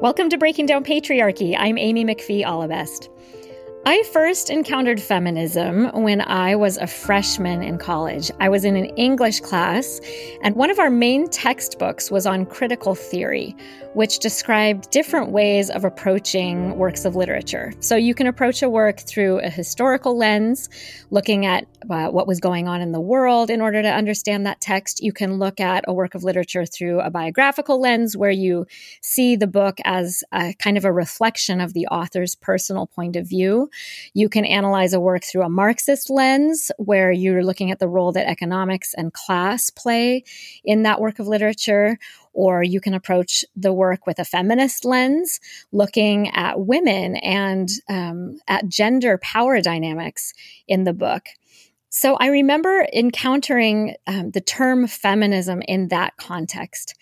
Welcome to Breaking Down Patriarchy. I'm Amy McPhee Allebest. I first encountered feminism when I was a freshman in college. I was in an English class, and one of our main textbooks was on critical theory, which described different ways of approaching works of literature. So you can approach a work through a historical lens, looking at uh, what was going on in the world in order to understand that text. You can look at a work of literature through a biographical lens, where you see the book as a kind of a reflection of the author's personal point of view. You can analyze a work through a Marxist lens, where you're looking at the role that economics and class play in that work of literature. Or you can approach the work with a feminist lens, looking at women and um, at gender power dynamics in the book. So I remember encountering um, the term feminism in that context.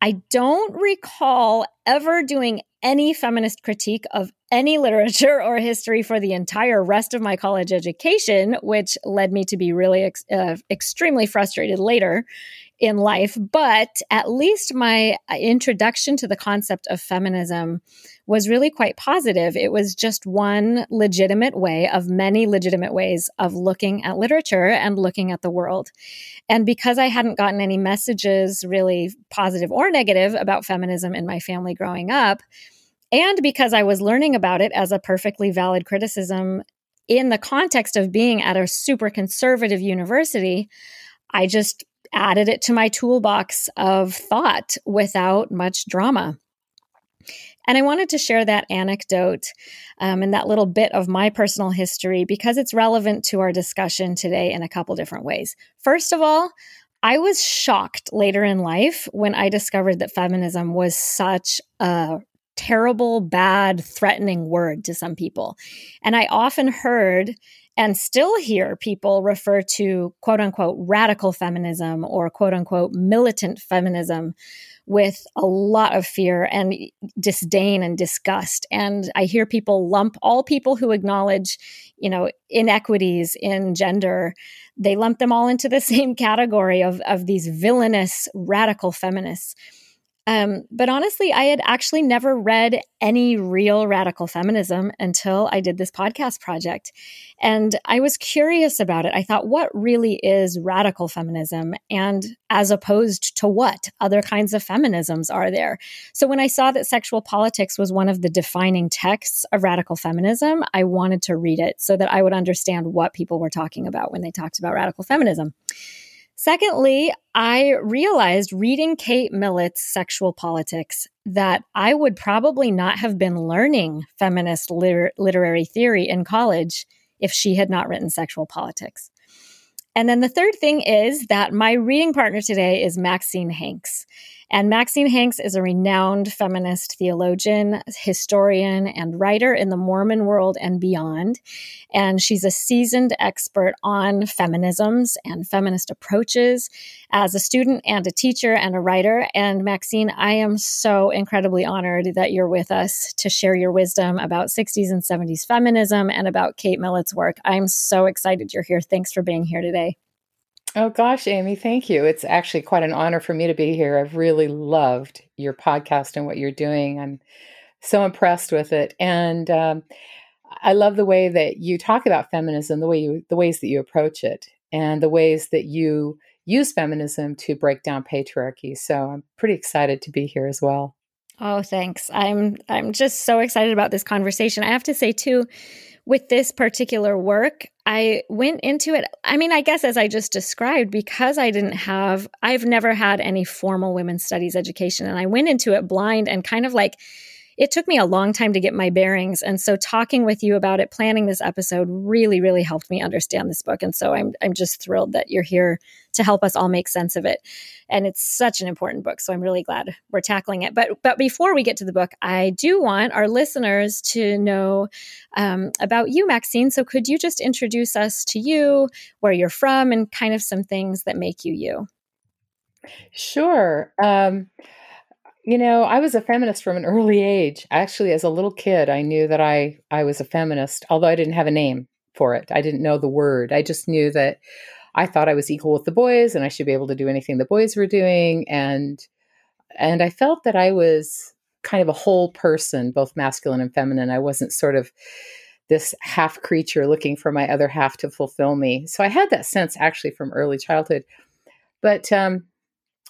I don't recall ever doing any feminist critique of any literature or history for the entire rest of my college education, which led me to be really ex- uh, extremely frustrated later in life. But at least my uh, introduction to the concept of feminism was really quite positive. It was just one legitimate way of many legitimate ways of looking at literature and looking at the world. And because I hadn't gotten any messages, really positive or negative, about feminism in my family growing up, and because I was learning about it as a perfectly valid criticism in the context of being at a super conservative university, I just added it to my toolbox of thought without much drama. And I wanted to share that anecdote um, and that little bit of my personal history because it's relevant to our discussion today in a couple different ways. First of all, I was shocked later in life when I discovered that feminism was such a terrible, bad, threatening word to some people. And I often heard and still hear people refer to quote unquote radical feminism or quote unquote militant feminism with a lot of fear and disdain and disgust. And I hear people lump all people who acknowledge, you know, inequities in gender, they lump them all into the same category of, of these villainous radical feminists. Um, but honestly, I had actually never read any real radical feminism until I did this podcast project. And I was curious about it. I thought, what really is radical feminism? And as opposed to what other kinds of feminisms are there? So when I saw that sexual politics was one of the defining texts of radical feminism, I wanted to read it so that I would understand what people were talking about when they talked about radical feminism. Secondly, I realized reading Kate Millett's Sexual Politics that I would probably not have been learning feminist liter- literary theory in college if she had not written Sexual Politics. And then the third thing is that my reading partner today is Maxine Hanks. And Maxine Hanks is a renowned feminist theologian, historian, and writer in the Mormon world and beyond. And she's a seasoned expert on feminisms and feminist approaches as a student and a teacher and a writer. And Maxine, I am so incredibly honored that you're with us to share your wisdom about 60s and 70s feminism and about Kate Millett's work. I'm so excited you're here. Thanks for being here today. Oh gosh, Amy, thank you. It's actually quite an honor for me to be here. I've really loved your podcast and what you're doing. I'm so impressed with it, and um, I love the way that you talk about feminism, the way you, the ways that you approach it, and the ways that you use feminism to break down patriarchy. So I'm pretty excited to be here as well. Oh, thanks. I'm I'm just so excited about this conversation. I have to say too, with this particular work, I went into it. I mean, I guess as I just described, because I didn't have, I've never had any formal women's studies education. And I went into it blind and kind of like, it took me a long time to get my bearings. And so talking with you about it, planning this episode really, really helped me understand this book. And so I'm, I'm just thrilled that you're here to help us all make sense of it. And it's such an important book. So I'm really glad we're tackling it. But, but before we get to the book, I do want our listeners to know um, about you, Maxine. So could you just introduce us to you, where you're from, and kind of some things that make you you? Sure. Um, you know, I was a feminist from an early age. Actually, as a little kid, I knew that I I was a feminist, although I didn't have a name for it. I didn't know the word. I just knew that I thought I was equal with the boys and I should be able to do anything the boys were doing and and I felt that I was kind of a whole person, both masculine and feminine. I wasn't sort of this half creature looking for my other half to fulfill me. So I had that sense actually from early childhood. But, um,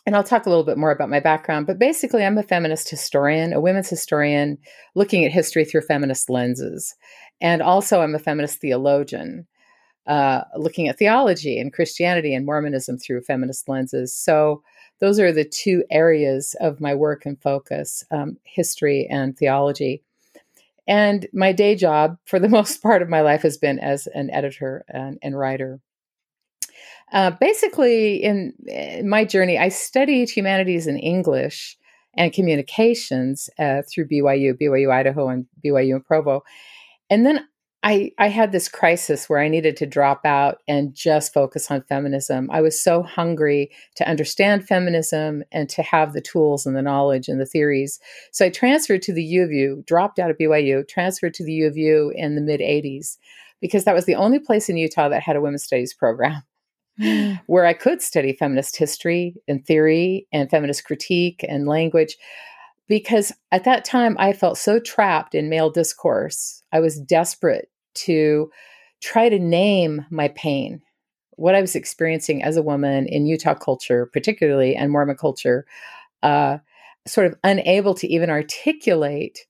and I'll talk a little bit more about my background, but basically, I'm a feminist historian, a women's historian looking at history through feminist lenses. And also, I'm a feminist theologian, uh, looking at theology and Christianity and Mormonism through feminist lenses. So, those are the two areas of my work and focus um, history and theology. And my day job, for the most part of my life, has been as an editor and, and writer. Uh, basically, in, in, my journey, I studied humanities and English and communications uh, through BYU, BYU Idaho, and BYU in Provo. And then I, I had this crisis where I needed to drop out and just focus on feminism. I was so hungry to understand feminism and to have the tools and the knowledge and the theories. So I transferred to the U of U, dropped out of BYU, transferred to the U of U in the mid 80s because that was the only place in Utah that had a women's studies program. Mm. where I could study feminist history and theory and feminist critique and language because at that time I felt so trapped in male discourse. I was desperate to try to name my pain, what I was experiencing as a woman in Utah culture, particularly, and Mormon culture, uh, sort of unable to even articulate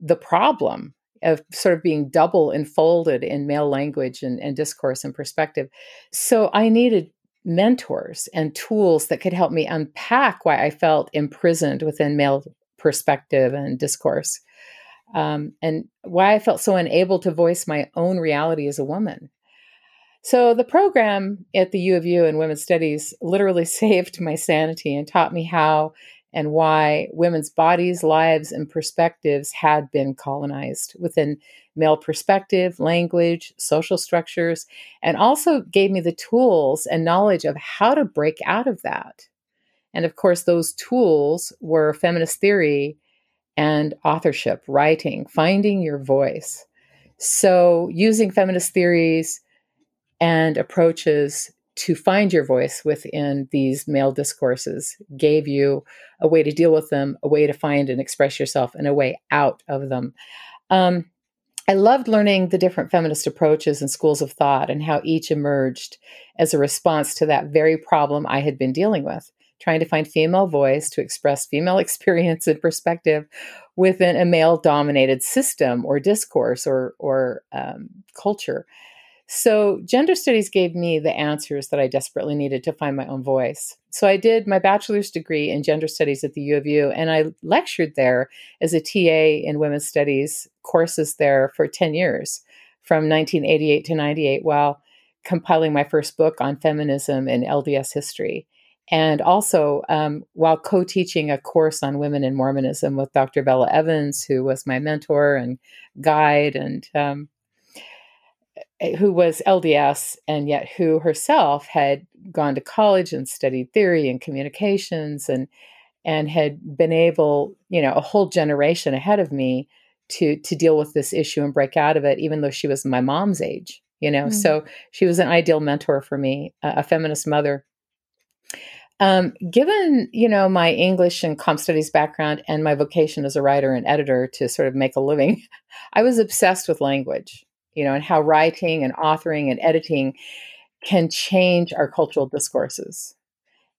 the problem of sort of being double enfolded in male language and, and discourse and perspective. So I needed mentors and tools that could help me unpack why I felt imprisoned within male perspective and discourse um, and why I felt so unable to voice my own reality as a woman. So, the program at the U of U in Women's Studies literally saved my sanity and taught me how and why women's bodies, lives, and perspectives had been colonized within male perspective, language, social structures, and also gave me the tools and knowledge of how to break out of that. And of course, those tools were feminist theory and authorship, writing, finding your voice. So, using feminist theories and approaches to find your voice within these male discourses gave you a way to deal with them, a way to find and express yourself, and a way out of them. Um, I loved learning the different feminist approaches and schools of thought and how each emerged as a response to that very problem I had been dealing with trying to find female voice to express female experience and perspective within a male dominated system or discourse or, or um, culture. So, gender studies gave me the answers that I desperately needed to find my own voice. So, I did my bachelor's degree in gender studies at the U of U, and I lectured there as a TA in women's studies courses there for 10 years from 1988 to 98 while compiling my first book on feminism and LDS history and also um, while co-teaching a course on women in mormonism with dr bella evans who was my mentor and guide and um, eh, who was lds and yet who herself had gone to college and studied theory and communications and and had been able you know a whole generation ahead of me to to deal with this issue and break out of it even though she was my mom's age you know mm-hmm. so she was an ideal mentor for me a feminist mother um, given you know my English and comp studies background and my vocation as a writer and editor to sort of make a living, I was obsessed with language, you know, and how writing and authoring and editing can change our cultural discourses.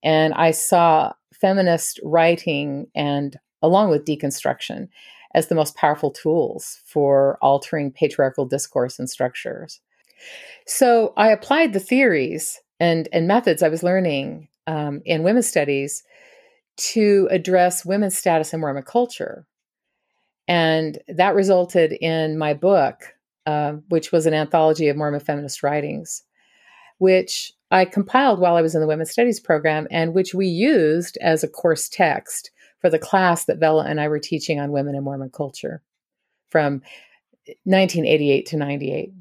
And I saw feminist writing and along with deconstruction as the most powerful tools for altering patriarchal discourse and structures. So I applied the theories and, and methods I was learning um, in women's studies to address women's status in Mormon culture. And that resulted in my book, uh, which was an anthology of Mormon feminist writings, which I compiled while I was in the women's studies program and which we used as a course text for the class that Bella and I were teaching on women in Mormon culture from 1988 to 98.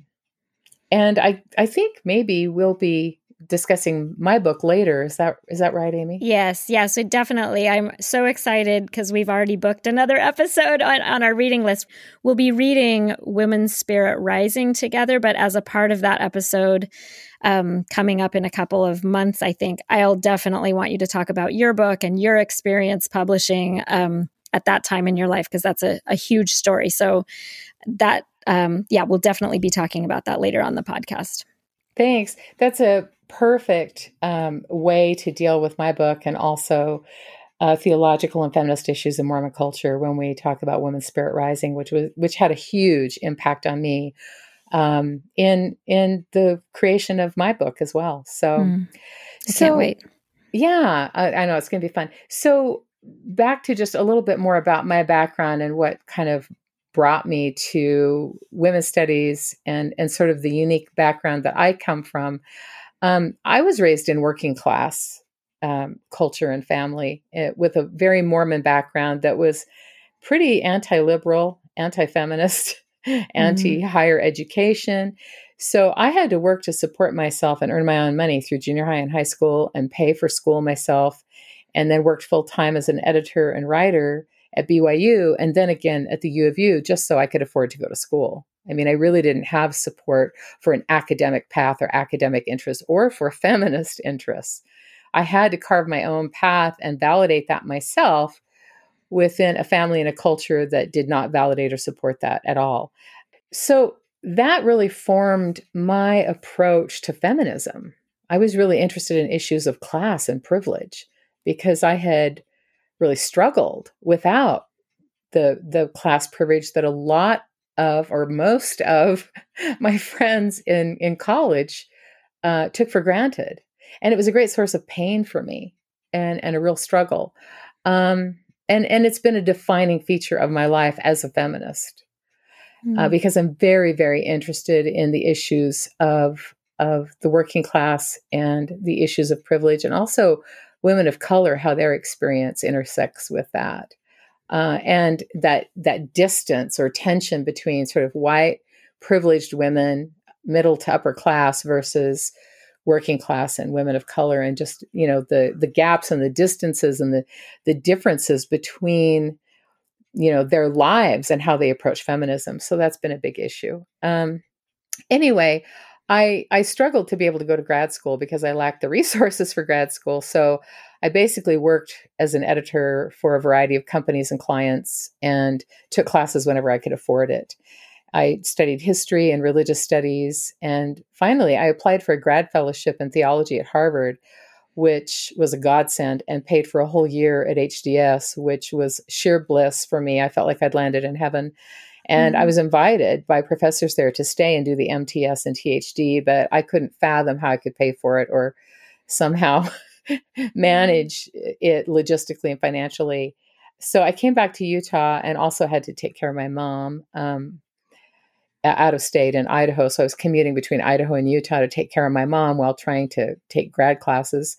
And I, I think maybe we'll be discussing my book later. Is that is that right, Amy? Yes, yes, so definitely. I'm so excited because we've already booked another episode on, on our reading list. We'll be reading Women's Spirit Rising together, but as a part of that episode, um, coming up in a couple of months, I think I'll definitely want you to talk about your book and your experience publishing um, at that time in your life because that's a, a huge story. So that um, yeah, we'll definitely be talking about that later on the podcast. Thanks. That's a perfect um, way to deal with my book and also uh, theological and feminist issues in Mormon culture when we talk about women's spirit rising, which was which had a huge impact on me um, in in the creation of my book as well. So, mm. I so, can't wait. Yeah, I, I know it's going to be fun. So, back to just a little bit more about my background and what kind of brought me to women's studies and and sort of the unique background that I come from. Um, I was raised in working class um, culture and family uh, with a very Mormon background that was pretty anti-liberal, anti-feminist, mm-hmm. anti-higher education. So I had to work to support myself and earn my own money through junior high and high school and pay for school myself, and then worked full time as an editor and writer at BYU and then again at the U of U just so I could afford to go to school. I mean, I really didn't have support for an academic path or academic interest or for feminist interests. I had to carve my own path and validate that myself within a family and a culture that did not validate or support that at all. So that really formed my approach to feminism. I was really interested in issues of class and privilege because I had really struggled without the the class privilege that a lot of or most of my friends in in college uh, took for granted, and it was a great source of pain for me and and a real struggle. Um, and and it's been a defining feature of my life as a feminist mm. uh, hmm. because I'm very very interested in the issues of of the working class and the issues of privilege and also women of color how their experience intersects with that uh, and that that distance or tension between sort of white privileged women middle to upper class versus working class and women of color and just you know the the gaps and the distances and the the differences between you know their lives and how they approach feminism. So that's been a big issue. Um anyway I I struggled to be able to go to grad school because I lacked the resources for grad school. So I basically worked as an editor for a variety of companies and clients and took classes whenever I could afford it. I studied history and religious studies. And finally, I applied for a grad fellowship in theology at Harvard, which was a godsend and paid for a whole year at HDS, which was sheer bliss for me. I felt like I'd landed in heaven. And mm-hmm. I was invited by professors there to stay and do the MTS and THD, but I couldn't fathom how I could pay for it or somehow manage it logistically and financially. So I came back to Utah and also had to take care of my mom um, out of state in Idaho. So I was commuting between Idaho and Utah to take care of my mom while trying to take grad classes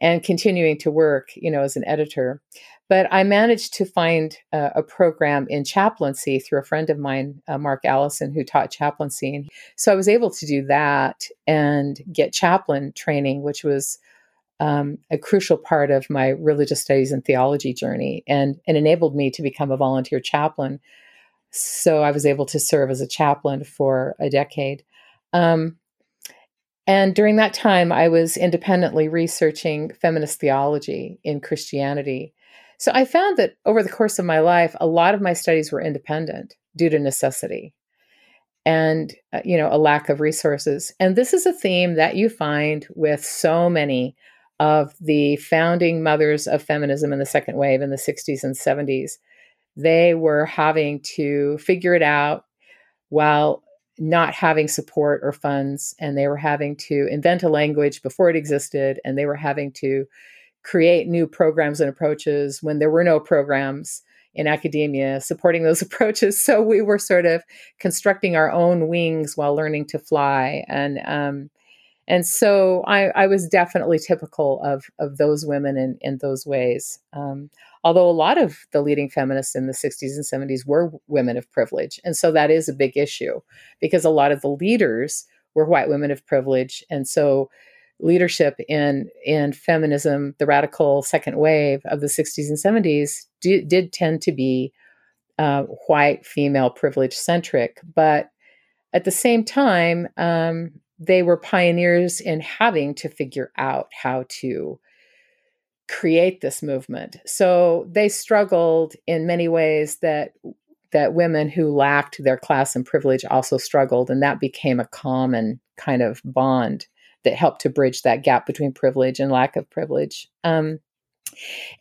and continuing to work, you know, as an editor. But I managed to find uh, a program in chaplaincy through a friend of mine, uh, Mark Allison, who taught chaplaincy. And so I was able to do that and get chaplain training, which was um, a crucial part of my religious studies and theology journey and, and enabled me to become a volunteer chaplain. So I was able to serve as a chaplain for a decade. Um, and during that time, I was independently researching feminist theology in Christianity so I found that over the course of my life, a lot of my studies were independent due to necessity and uh, you know a lack of resources. And this is a theme that you find with so many of the founding mothers of feminism in the second wave in the 60s and 70s. They were having to figure it out while not having support or funds and they were having to invent a language before it existed and they were having to create new programs and approaches when there were no programs in academia supporting those approaches. So we were sort of constructing our own wings while learning to fly. And um, and so I, I, was definitely typical of of those women in, in those ways. Um, although a lot of the leading feminists in the 60s and 70s were women of privilege. And so that is a big issue because a lot of the leaders were white women of privilege. And so leadership in in feminism, the radical second wave of the 60s and 70s do, did tend to be uh, white, female, privilege centric, but at the same time, um, they were pioneers in having to figure out how to create this movement. So they struggled in many ways that that women who lacked their class and privilege also struggled and that became a common kind of bond that helped to bridge that gap between privilege and lack of privilege. Um,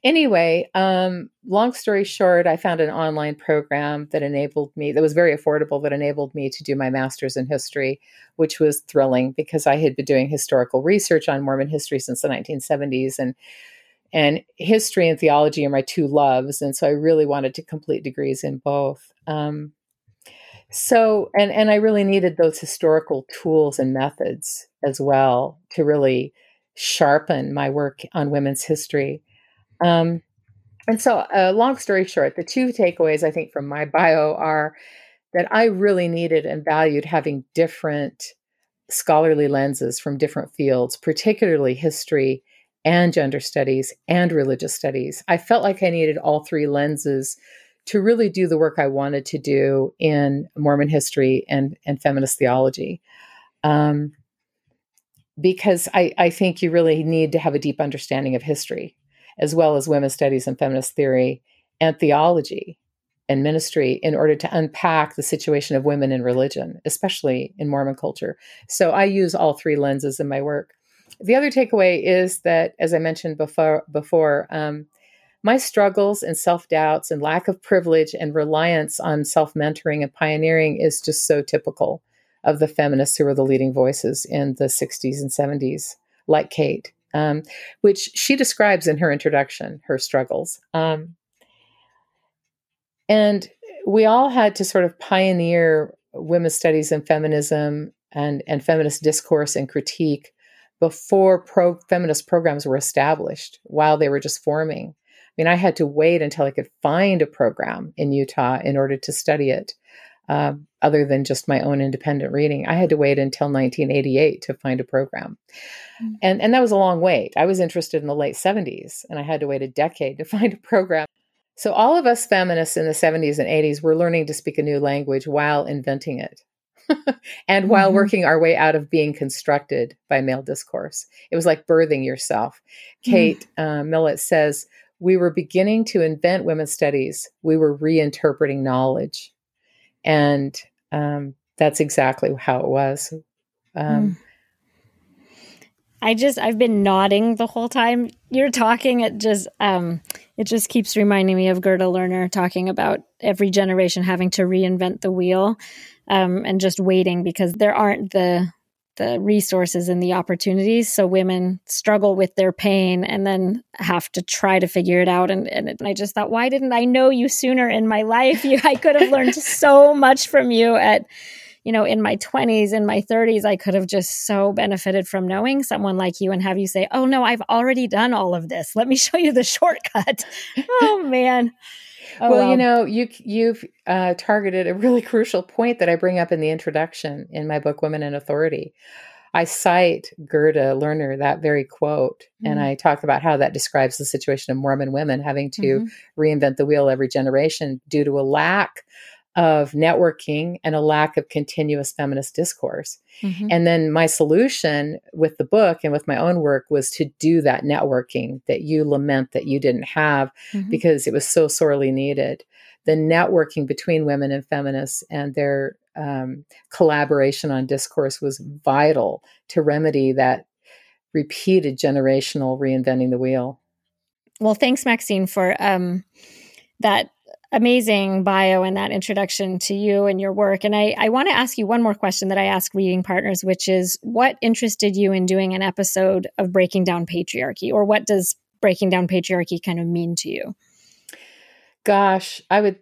anyway, um, long story short, I found an online program that enabled me, that was very affordable, that enabled me to do my master's in history, which was thrilling because I had been doing historical research on Mormon history since the 1970s. And and history and theology are my two loves and so i really wanted to complete degrees in both um, so and and i really needed those historical tools and methods as well to really sharpen my work on women's history um, and so uh, long story short the two takeaways i think from my bio are that i really needed and valued having different scholarly lenses from different fields particularly history and gender studies and religious studies. I felt like I needed all three lenses to really do the work I wanted to do in Mormon history and, and feminist theology. Um, because I, I think you really need to have a deep understanding of history, as well as women's studies and feminist theory and theology and ministry in order to unpack the situation of women in religion, especially in Mormon culture. So I use all three lenses in my work. The other takeaway is that, as I mentioned before, before um, my struggles and self doubts and lack of privilege and reliance on self mentoring and pioneering is just so typical of the feminists who were the leading voices in the 60s and 70s, like Kate, um, which she describes in her introduction, her struggles. Um, and we all had to sort of pioneer women's studies and feminism and, and feminist discourse and critique before pro feminist programs were established while they were just forming. I mean, I had to wait until I could find a program in Utah in order to study it, uh, other than just my own independent reading. I had to wait until 1988 to find a program. Mm-hmm. And, and that was a long wait. I was interested in the late 70s, and I had to wait a decade to find a program. So, all of us feminists in the 70s and 80s were learning to speak a new language while inventing it. and mm-hmm. while working our way out of being constructed by male discourse. It was like birthing yourself. Mm. Kate mm. uh, Millett says, We were beginning to invent women's studies, we were reinterpreting knowledge. And um, that's exactly how it was. Um, mm. I just I've been nodding the whole time you're talking. It just um it just keeps reminding me of Gerda Lerner talking about every generation having to reinvent the wheel um, and just waiting because there aren't the the resources and the opportunities. So women struggle with their pain and then have to try to figure it out. And, and, I just thought, why didn't I know you sooner in my life? You, I could have learned so much from you at, you know, in my 20s, in my 30s. I could have just so benefited from knowing someone like you and have you say, oh, no, I've already done all of this. Let me show you the shortcut. oh, man. Oh, well, well, you know, you you've uh, targeted a really crucial point that I bring up in the introduction in my book, Women and Authority. I cite Gerda Lerner, that very quote, mm-hmm. and I talk about how that describes the situation of Mormon women having to mm-hmm. reinvent the wheel every generation due to a lack of networking and a lack of continuous feminist discourse. Mm-hmm. And then my solution with the book and with my own work was to do that networking that you lament that you didn't have mm-hmm. because it was so sorely needed. The networking between women and feminists and their um, collaboration on discourse was vital to remedy that repeated generational reinventing the wheel. Well, thanks, Maxine, for um, that amazing bio and that introduction to you and your work. And I, I want to ask you one more question that I ask reading partners, which is what interested you in doing an episode of Breaking Down Patriarchy, or what does Breaking Down Patriarchy kind of mean to you? Gosh, I would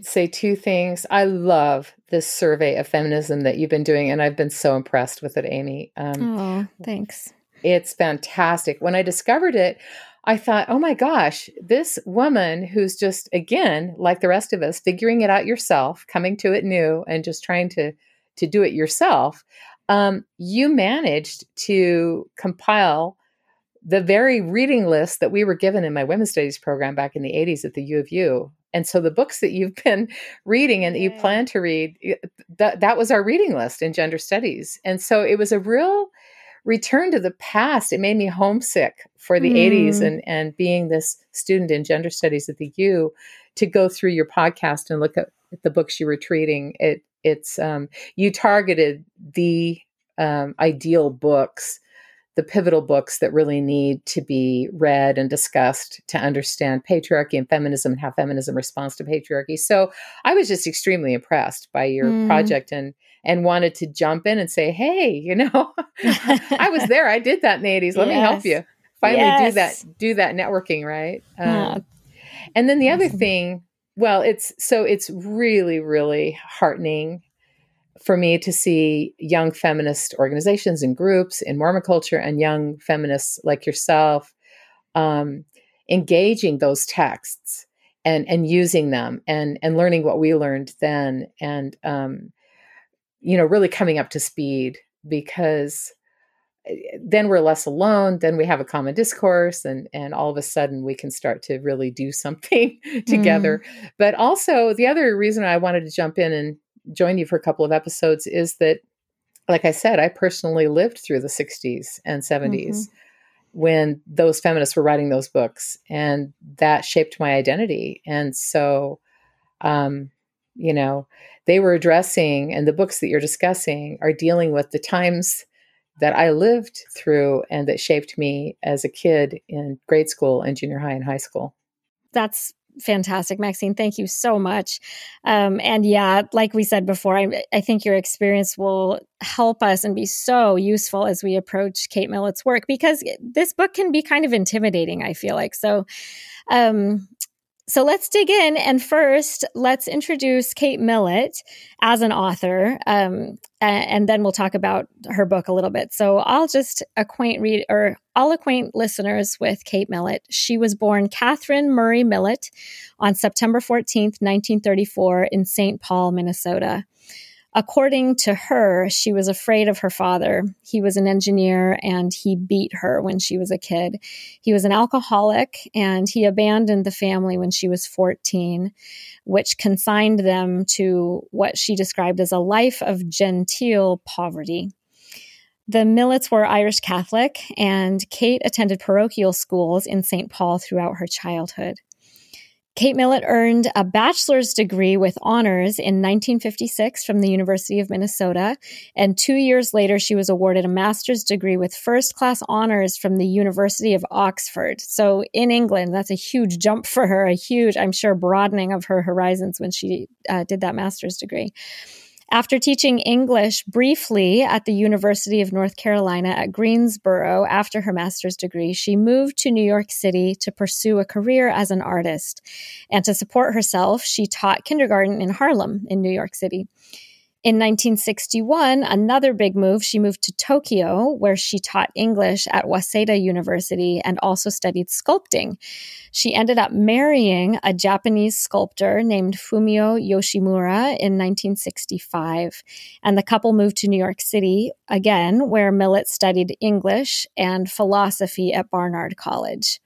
say two things. I love this survey of feminism that you've been doing, and I've been so impressed with it, Amy. Um, oh, thanks. It's fantastic. When I discovered it, I thought, oh my gosh, this woman who's just, again, like the rest of us, figuring it out yourself, coming to it new and just trying to, to do it yourself, um, you managed to compile the very reading list that we were given in my women's studies program back in the 80s at the U of U. And so the books that you've been reading and that you plan to read, that, that was our reading list in gender studies. And so it was a real return to the past. It made me homesick for the mm. 80s and, and being this student in gender studies at the U to go through your podcast and look at the books you were treating. It it's um, you targeted the um, ideal books the pivotal books that really need to be read and discussed to understand patriarchy and feminism and how feminism responds to patriarchy. So I was just extremely impressed by your mm. project and and wanted to jump in and say, "Hey, you know, I was there. I did that in the 80s. Let yes. me help you. Finally yes. do that do that networking, right?" Um, and then the awesome. other thing, well, it's so it's really really heartening for me to see young feminist organizations and groups in Mormon culture and young feminists like yourself um, engaging those texts and and using them and and learning what we learned then and um, you know really coming up to speed because eh, then we're less alone then we have a common discourse and and all of a sudden we can start to really do something together mm. but also the other reason i wanted to jump in and join you for a couple of episodes is that, like I said, I personally lived through the 60s and 70s mm-hmm. when those feminists were writing those books, and that shaped my identity. And so, um, you know, they were addressing, and the books that you're discussing are dealing with the times that I lived through and that shaped me as a kid in grade school and junior high and high school. That's fantastic, Maxine. Thank you so much. Um, and yeah, like we said before, I, I think your experience will help us and be so useful as we approach Kate Millett's work because this book can be kind of intimidating, I feel like. So, um, so let's dig in. And first, let's introduce Kate Millett as an author. Um, and then we'll talk about her book a little bit. So I'll just acquaint read or I'll acquaint listeners with Kate Millett. She was born Catherine Murray Millett on September 14th, 1934 in St. Paul, Minnesota. According to her, she was afraid of her father. He was an engineer and he beat her when she was a kid. He was an alcoholic and he abandoned the family when she was 14, which consigned them to what she described as a life of genteel poverty. The Milletts were Irish Catholic, and Kate attended parochial schools in St. Paul throughout her childhood. Kate Millett earned a bachelor's degree with honors in 1956 from the University of Minnesota, and two years later, she was awarded a master's degree with first class honors from the University of Oxford. So, in England, that's a huge jump for her, a huge, I'm sure, broadening of her horizons when she uh, did that master's degree. After teaching English briefly at the University of North Carolina at Greensboro after her master's degree, she moved to New York City to pursue a career as an artist. And to support herself, she taught kindergarten in Harlem in New York City. In 1961, another big move, she moved to Tokyo, where she taught English at Waseda University and also studied sculpting. She ended up marrying a Japanese sculptor named Fumio Yoshimura in 1965. And the couple moved to New York City again, where Millett studied English and philosophy at Barnard College.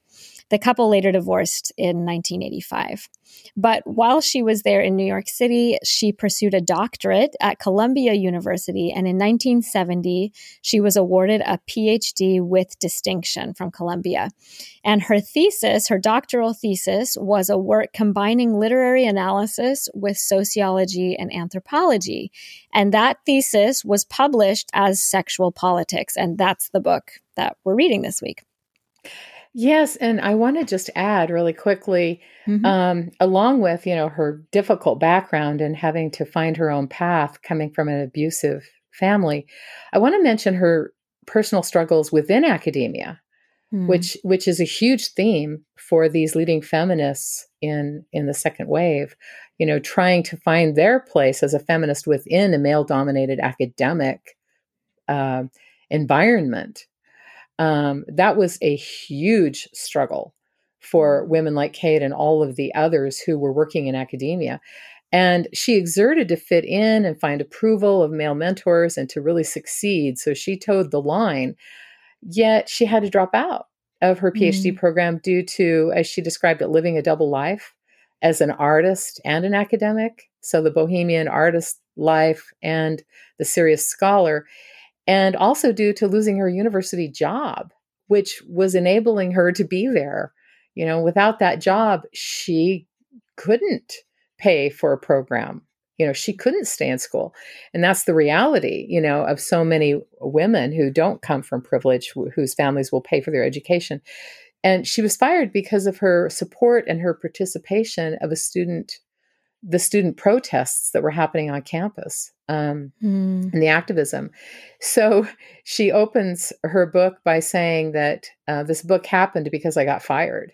The couple later divorced in 1985. But while she was there in New York City, she pursued a doctorate at Columbia University. And in 1970, she was awarded a PhD with distinction from Columbia. And her thesis, her doctoral thesis, was a work combining literary analysis with sociology and anthropology. And that thesis was published as Sexual Politics. And that's the book that we're reading this week. Yes, and I want to just add really quickly, mm-hmm. um, along with you know her difficult background and having to find her own path coming from an abusive family, I want to mention her personal struggles within academia, mm. which which is a huge theme for these leading feminists in in the second wave. You know, trying to find their place as a feminist within a male dominated academic uh, environment um, that was a huge struggle for mm-hmm. women like Kate and all of the others who were working in academia. And she exerted to fit in and find approval of male mentors and to really succeed. So she toed the line. Yet she had to drop out of her PhD mm. program due to, as she described it, living a double life as an artist and an academic. So the bohemian artist life and the serious scholar. And also due to losing her university job, which was enabling her to be there. You know, without that job, she couldn't pay for a program. You know, she couldn't stay in school. And that's the reality, you know, of so many women who don't come from privilege, whose families will pay for their education. And she was fired because of her support and her participation of a student, the student protests that were happening on campus um, mm. and the activism. So she opens her book by saying that uh, this book happened because I got fired,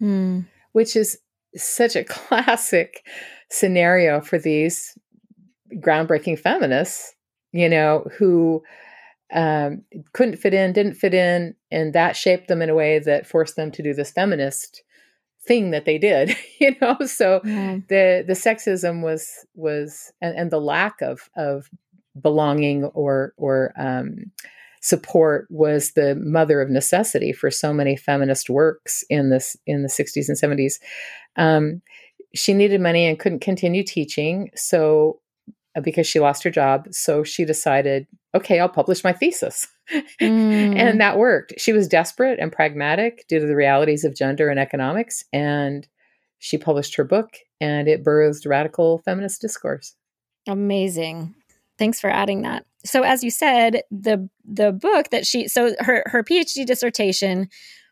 mm. which is such a classic scenario for these groundbreaking feminists, you know, who um, couldn't fit in, didn't fit in, and that shaped them in a way that forced them to do this feminist thing that they did, you know. So mm. the the sexism was was and, and, the lack of of belonging or or um, support was the mother of necessity for so many feminist works in this in the 60s and 70s. Um, she needed money and couldn't continue teaching, so because she lost her job, so she decided, okay, I'll publish my thesis. Mm. and that worked. She was desperate and pragmatic due to the realities of gender and economics, and she published her book, and it birthed radical feminist discourse. Amazing. Thanks for adding that. So as you said, the the book that she so her her PhD dissertation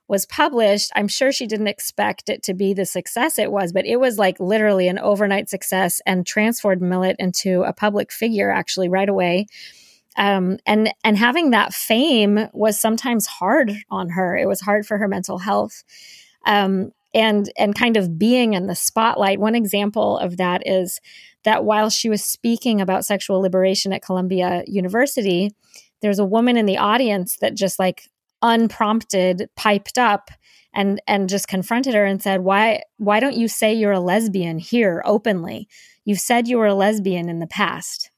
was published, I'm sure she didn't expect it to be the success it was, but it was like literally an overnight success and transformed Millett into a public figure actually right away. Um, and and having that fame was sometimes hard on her. It was hard for her mental health. Um, and and kind of being in the spotlight. One example of that is that while she was speaking about sexual liberation at Columbia University, there's a woman in the audience that just like unprompted piped up and and just confronted her and said why why don't you say you're a lesbian here openly? You've said you were a lesbian in the past.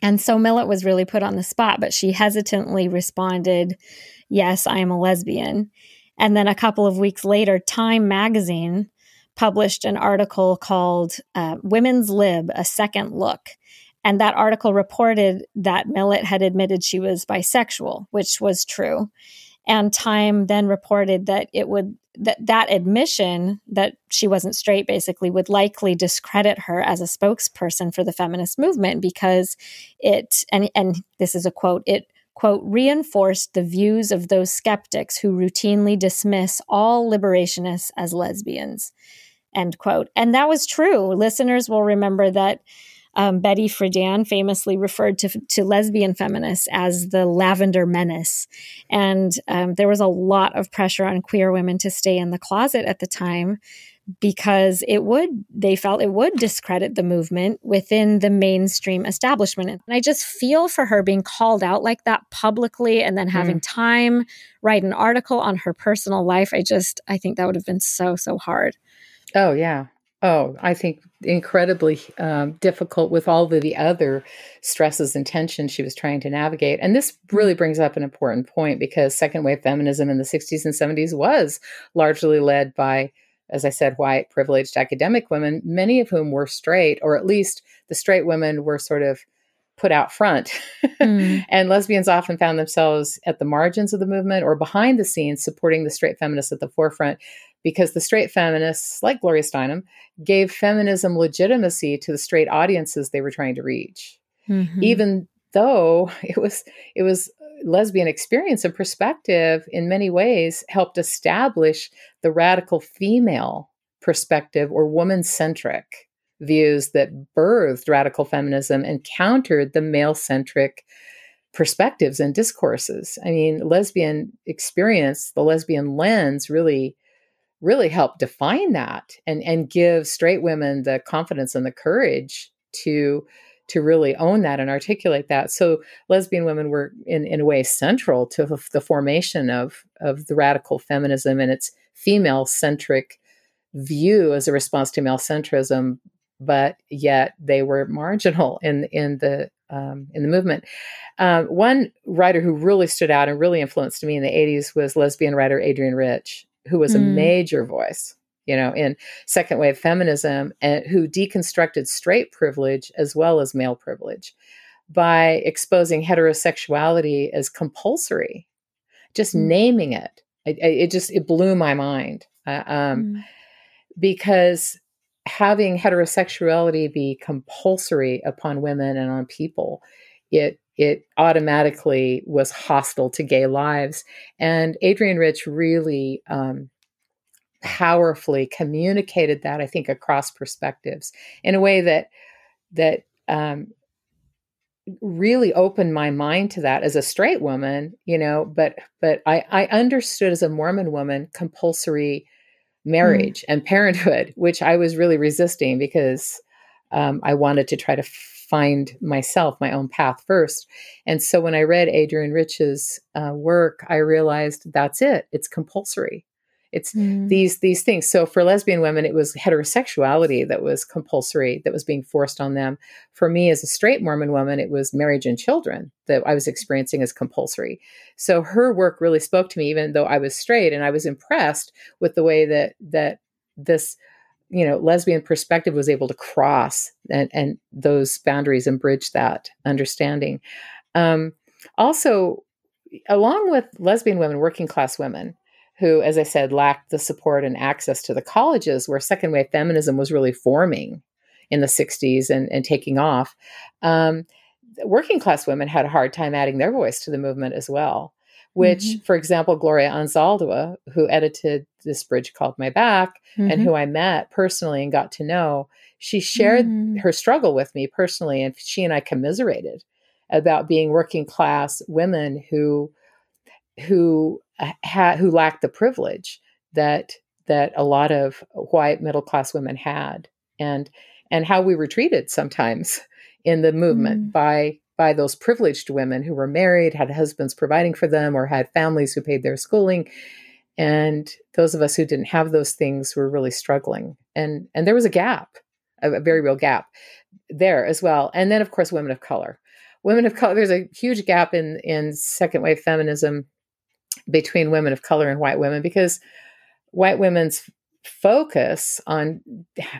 And so millett was really put on the spot but she hesitantly responded yes i am a lesbian. And then a couple of weeks later time magazine published an article called uh, women's lib a second look and that article reported that Millett had admitted she was bisexual, which was true. And Time then reported that it would that that admission that she wasn't straight basically would likely discredit her as a spokesperson for the feminist movement because it and and this is a quote it quote reinforced the views of those skeptics who routinely dismiss all liberationists as lesbians end quote and that was true listeners will remember that um, Betty Friedan famously referred to, to lesbian feminists as the lavender menace. And um, there was a lot of pressure on queer women to stay in the closet at the time because it would, they felt it would discredit the movement within the mainstream establishment. And I just feel for her being called out like that publicly and then having mm. time write an article on her personal life. I just, I think that would have been so, so hard. Oh, yeah. Oh, I think incredibly um, difficult with all of the other stresses and tensions she was trying to navigate. And this really brings up an important point because second wave feminism in the 60s and 70s was largely led by, as I said, white, privileged academic women, many of whom were straight, or at least the straight women were sort of put out front. Mm. and lesbians often found themselves at the margins of the movement or behind the scenes supporting the straight feminists at the forefront because the straight feminists, like Gloria Steinem, gave feminism legitimacy to the straight audiences they were trying to reach. Mm-hmm. Even though it was it was lesbian experience and perspective in many ways helped establish the radical female perspective or woman centric views that birthed radical feminism and countered the male centric perspectives and discourses. I mean, lesbian experience, the lesbian lens really really help define that and and give straight women the confidence and the courage to to really own that and articulate that. So lesbian women were in, in a way central to the formation of of the radical feminism and its female centric view as a response to male centrism, but yet they were marginal in in the um, in the movement. Um, one writer who really stood out and really influenced me in the 80s was lesbian writer Adrienne Rich who was mm. a major voice, you know, in second wave feminism and who deconstructed straight privilege as well as male privilege. by exposing heterosexuality as compulsory, just mm. naming it. it. It just it blew my mind uh, um, mm. because having heterosexuality be compulsory upon women and on people, it it automatically was hostile to gay lives. And Adrienne Rich really um, powerfully communicated that, I think, across perspectives in a way that that um, really opened my mind to that as a straight woman, you know. But but I, I understood as a Mormon woman compulsory marriage mm. and parenthood, which I was really resisting because um, I wanted to try to find myself, my own path first. And so when I read Adrienne Rich's uh, work, I realized that's it. It's compulsory. It's mm. these these things. So for lesbian women, it was heterosexuality that was compulsory, that was being forced on them. For me, as a straight Mormon woman, it was marriage and children that I was experiencing as compulsory. So her work really spoke to me, even though I was straight, and I was impressed with the way that that this you know lesbian perspective was able to cross and, and those boundaries and bridge that understanding um, also along with lesbian women working class women who as i said lacked the support and access to the colleges where second wave feminism was really forming in the 60s and, and taking off um, working class women had a hard time adding their voice to the movement as well which, mm-hmm. for example, Gloria Anzaldua, who edited this bridge called My Back mm-hmm. and who I met personally and got to know, she shared mm-hmm. her struggle with me personally, and she and I commiserated about being working class women who who had who lacked the privilege that that a lot of white middle class women had and and how we were treated sometimes in the movement mm. by by those privileged women who were married, had husbands providing for them, or had families who paid their schooling. And those of us who didn't have those things were really struggling. And and there was a gap, a, a very real gap there as well. And then of course women of color. Women of color, there's a huge gap in in second wave feminism between women of color and white women because white women's focus on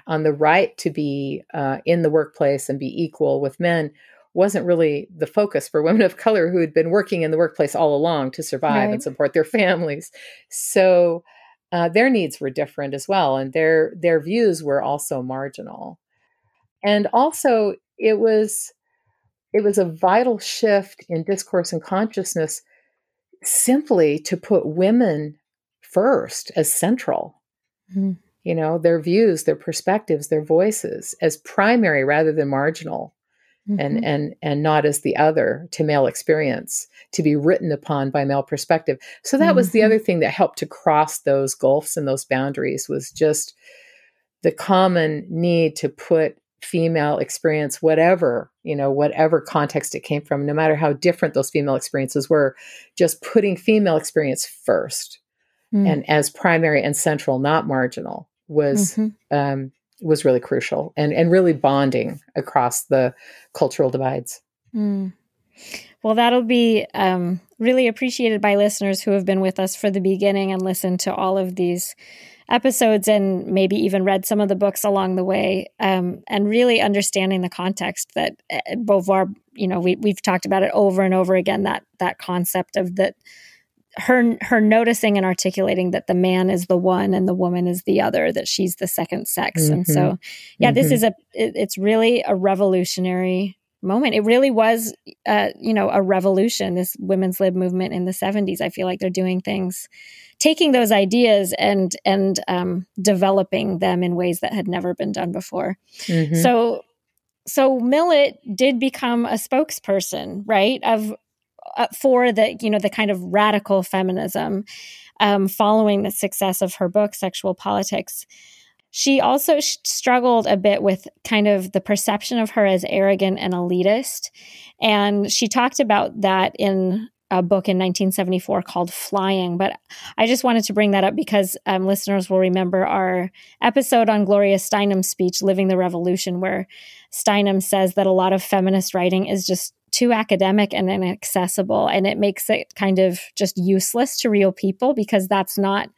on the right to be uh, in the workplace and be equal with men wasn't really the focus for women of color who had been working in the workplace all along to survive right. and support their families. So uh, their needs were different as well, and their their views were also marginal. And also, it was it was a vital shift in discourse and consciousness simply to put women first as central. Mm-hmm. You know, their views, their perspectives, their voices as primary rather than marginal mm-hmm. and and and not as the other to male experience to be written upon by male perspective so that mm-hmm. was the mm-hmm. other thing that helped to cross those gulfs and those boundaries was just the common need to put female experience whatever you know whatever context it came from no matter how different those female experiences were just putting female experience first mm. and as primary and central not marginal was mm-hmm. um, was really crucial and, and really bonding across the cultural divides. Mm. Well, that'll be um, really appreciated by listeners who have been with us for the beginning and listened to all of these episodes and maybe even read some of the books along the way um, and really understanding the context that uh, Beauvoir, you know, we, we've talked about it over and over again, that, that concept of that her her noticing and articulating that the man is the one and the woman is the other that she's the second sex mm-hmm. and so yeah mm-hmm. this is a it, it's really a revolutionary moment it really was uh, you know a revolution this women's lib movement in the 70s i feel like they're doing things taking those ideas and and um, developing them in ways that had never been done before mm-hmm. so so Millett did become a spokesperson right of for the you know the kind of radical feminism um, following the success of her book sexual politics she also struggled a bit with kind of the perception of her as arrogant and elitist and she talked about that in a book in 1974 called Flying. But I just wanted to bring that up because um, listeners will remember our episode on Gloria Steinem's speech, Living the Revolution, where Steinem says that a lot of feminist writing is just too academic and inaccessible and it makes it kind of just useless to real people because that's not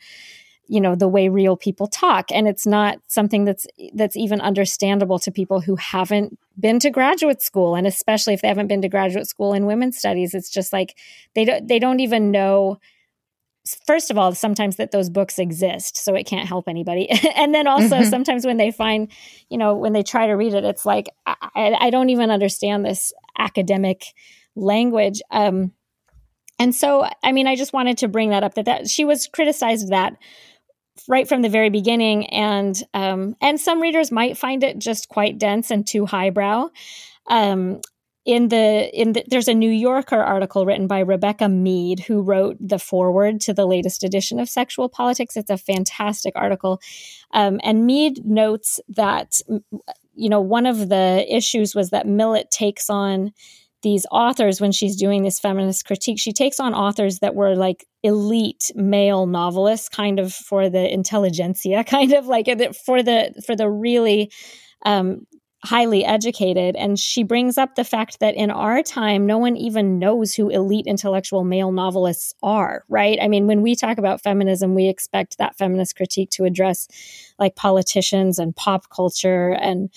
you know the way real people talk. And it's not something that's that's even understandable to people who haven't been to graduate school. And especially if they haven't been to graduate school in women's studies it's just like they don't they don't even know first of all sometimes that those books exist so it can't help anybody. And then also mm-hmm. sometimes when they find you know when they try to read it it's like i, I don't even understand this academic language. Um and so i mean i just wanted to bring that up that that she was criticized that right from the very beginning. And um and some readers might find it just quite dense and too highbrow. Um in the in the, there's a New Yorker article written by Rebecca Mead who wrote the foreword to the latest edition of Sexual Politics. It's a fantastic article, um, and Mead notes that you know one of the issues was that Millett takes on these authors when she's doing this feminist critique. She takes on authors that were like elite male novelists, kind of for the intelligentsia, kind of like for the for the really um, highly educated. And she brings up the fact that in our time, no one even knows who elite intellectual male novelists are, right? I mean, when we talk about feminism, we expect that feminist critique to address like politicians and pop culture and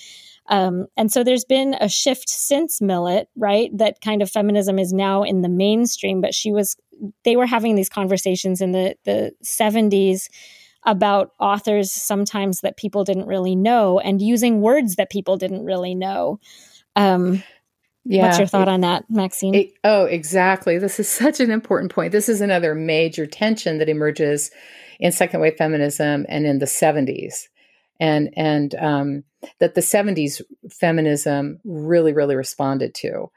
um, and so there's been a shift since Millett, right? That kind of feminism is now in the mainstream, but she was, they were having these conversations in the, the 70s about authors sometimes that people didn't really know and using words that people didn't really know. Um, yeah. What's your thought it, on that, Maxine? It, oh, exactly. This is such an important point. This is another major tension that emerges in second wave feminism and in the 70s. And and um, that the 70s feminism really, really responded to.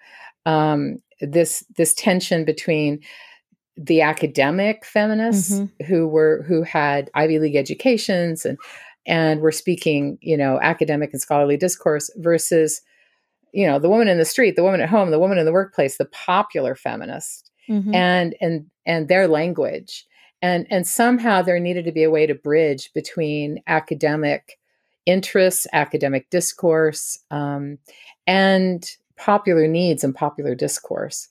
Um, this this tension between the academic feminists mm-hmm. who were who had Ivy League educations and and were speaking, you know, academic and scholarly discourse versus, you know, the woman in the street, the woman at home, the woman in the workplace, the popular feminist, mm-hmm. and and and their language. And and somehow there needed to be a way to bridge between academic interests, academic discourse, um, and popular needs and popular discourse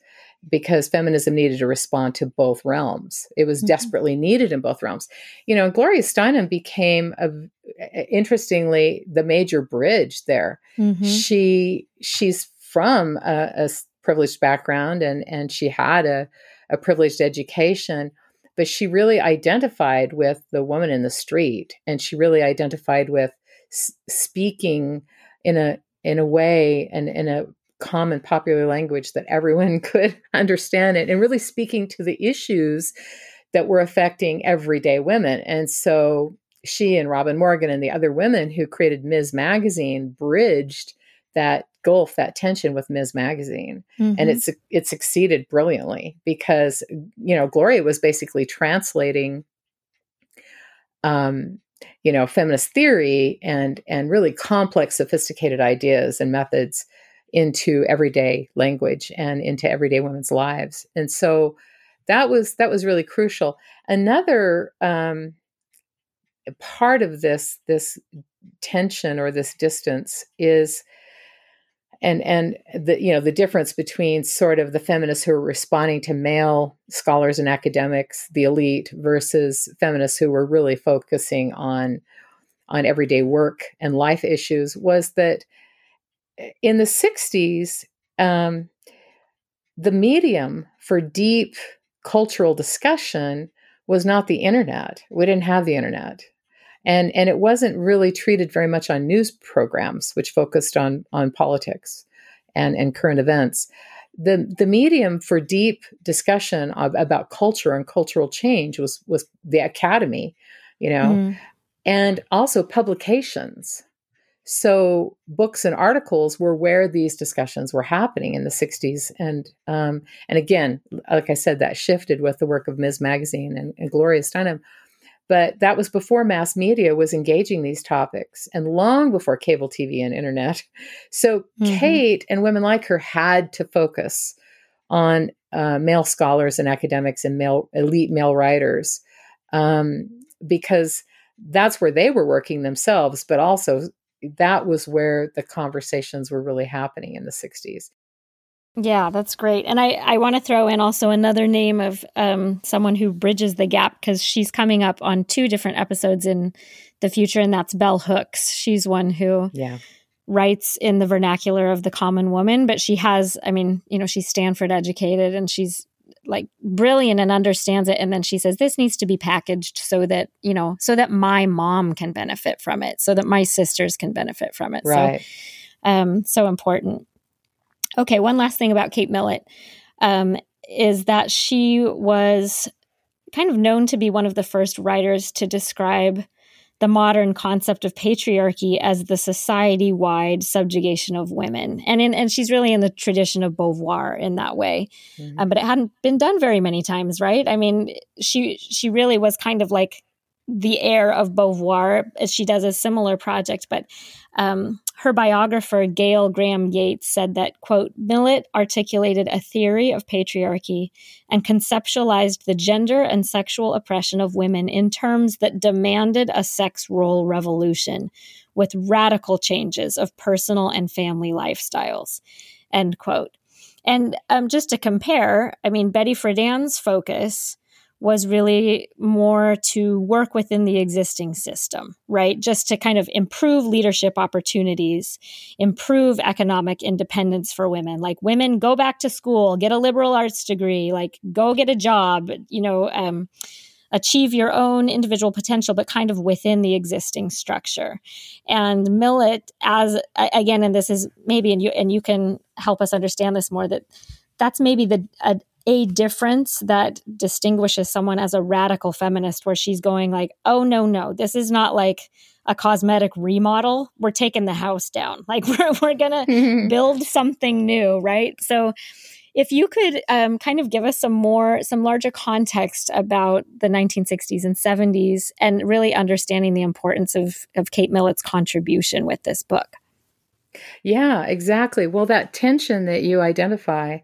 because feminism needed to respond to both realms. It was mm-hmm. desperately needed in both realms. You know, Gloria Steinem became a, interestingly the major bridge there. Mm-hmm. She she's from a, a, privileged background and and she had a, a privileged education, but she really identified with the woman in the street, and she really identified with s- speaking in a in a way and in a common popular language that everyone could understand it and really speaking to the issues that were affecting everyday women. And so she and Robin Morgan and the other women who created Ms. Magazine bridged that gulf, that tension with Ms. Magazine. Mm-hmm. And it's it succeeded brilliantly because you know, Gloria was basically translating um, you know, feminist theory and and really complex, sophisticated ideas and methods into everyday language and into everyday women's lives. And so that was that was really crucial. Another um, part of this this tension or this distance is and and the you know the difference between sort of the feminists who are responding to male scholars and academics the elite versus feminists who were really focusing on on everyday work and life issues was that in the 60s, um, the medium for deep cultural discussion was not the internet. We didn't have the internet. And, and it wasn't really treated very much on news programs, which focused on, on politics and, and current events. The, the medium for deep discussion of, about culture and cultural change was, was the academy, you know, mm. and also publications. So books and articles were where these discussions were happening in the 60s. And um, and again, like I said, that shifted with the work of Ms. Magazine and, and Gloria Steinem. But that was before mass media was engaging these topics and long before cable TV and internet. So mm-hmm. Kate and women like her had to focus on uh, male scholars and academics and male elite male writers um, because that's where they were working themselves, but also that was where the conversations were really happening in the 60s. Yeah, that's great. And I, I want to throw in also another name of um, someone who bridges the gap because she's coming up on two different episodes in the future, and that's Bell Hooks. She's one who yeah. writes in the vernacular of the common woman, but she has, I mean, you know, she's Stanford educated and she's like brilliant and understands it. And then she says, this needs to be packaged so that, you know, so that my mom can benefit from it, so that my sisters can benefit from it. Right. So, um, so important. Okay, one last thing about Kate Millett um, is that she was kind of known to be one of the first writers to describe the modern concept of patriarchy as the society-wide subjugation of women, and in, and she's really in the tradition of Beauvoir in that way, mm-hmm. um, but it hadn't been done very many times, right? I mean, she she really was kind of like the heir of Beauvoir. As she does a similar project, but um, her biographer, Gayle Graham Yates, said that, quote, Millett articulated a theory of patriarchy and conceptualized the gender and sexual oppression of women in terms that demanded a sex role revolution with radical changes of personal and family lifestyles, end quote. And um, just to compare, I mean, Betty Friedan's focus was really more to work within the existing system, right? Just to kind of improve leadership opportunities, improve economic independence for women. Like women go back to school, get a liberal arts degree, like go get a job, you know, um, achieve your own individual potential, but kind of within the existing structure. And Millett, as again, and this is maybe, and you and you can help us understand this more that that's maybe the a, a difference that distinguishes someone as a radical feminist where she's going like oh no no this is not like a cosmetic remodel. We're taking the house down. Like we're, we're gonna build something new right? So if you could um, kind of give us some more some larger context about the 1960s and 70s and really understanding the importance of of kate millett's contribution with this book. Yeah exactly. Well that tension that you identify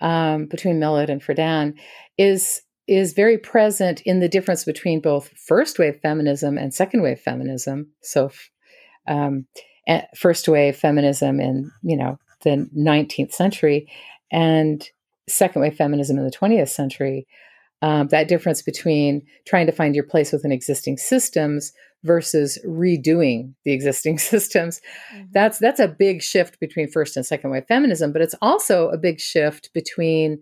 um, between Millett and Friedan is is very present in the difference between both first wave feminism and second wave feminism. So, um, first wave feminism in you know the 19th century and second wave feminism in the 20th century. Um, that difference between trying to find your place within existing systems versus redoing the existing systems. Mm-hmm. that's that's a big shift between first and second wave feminism but it's also a big shift between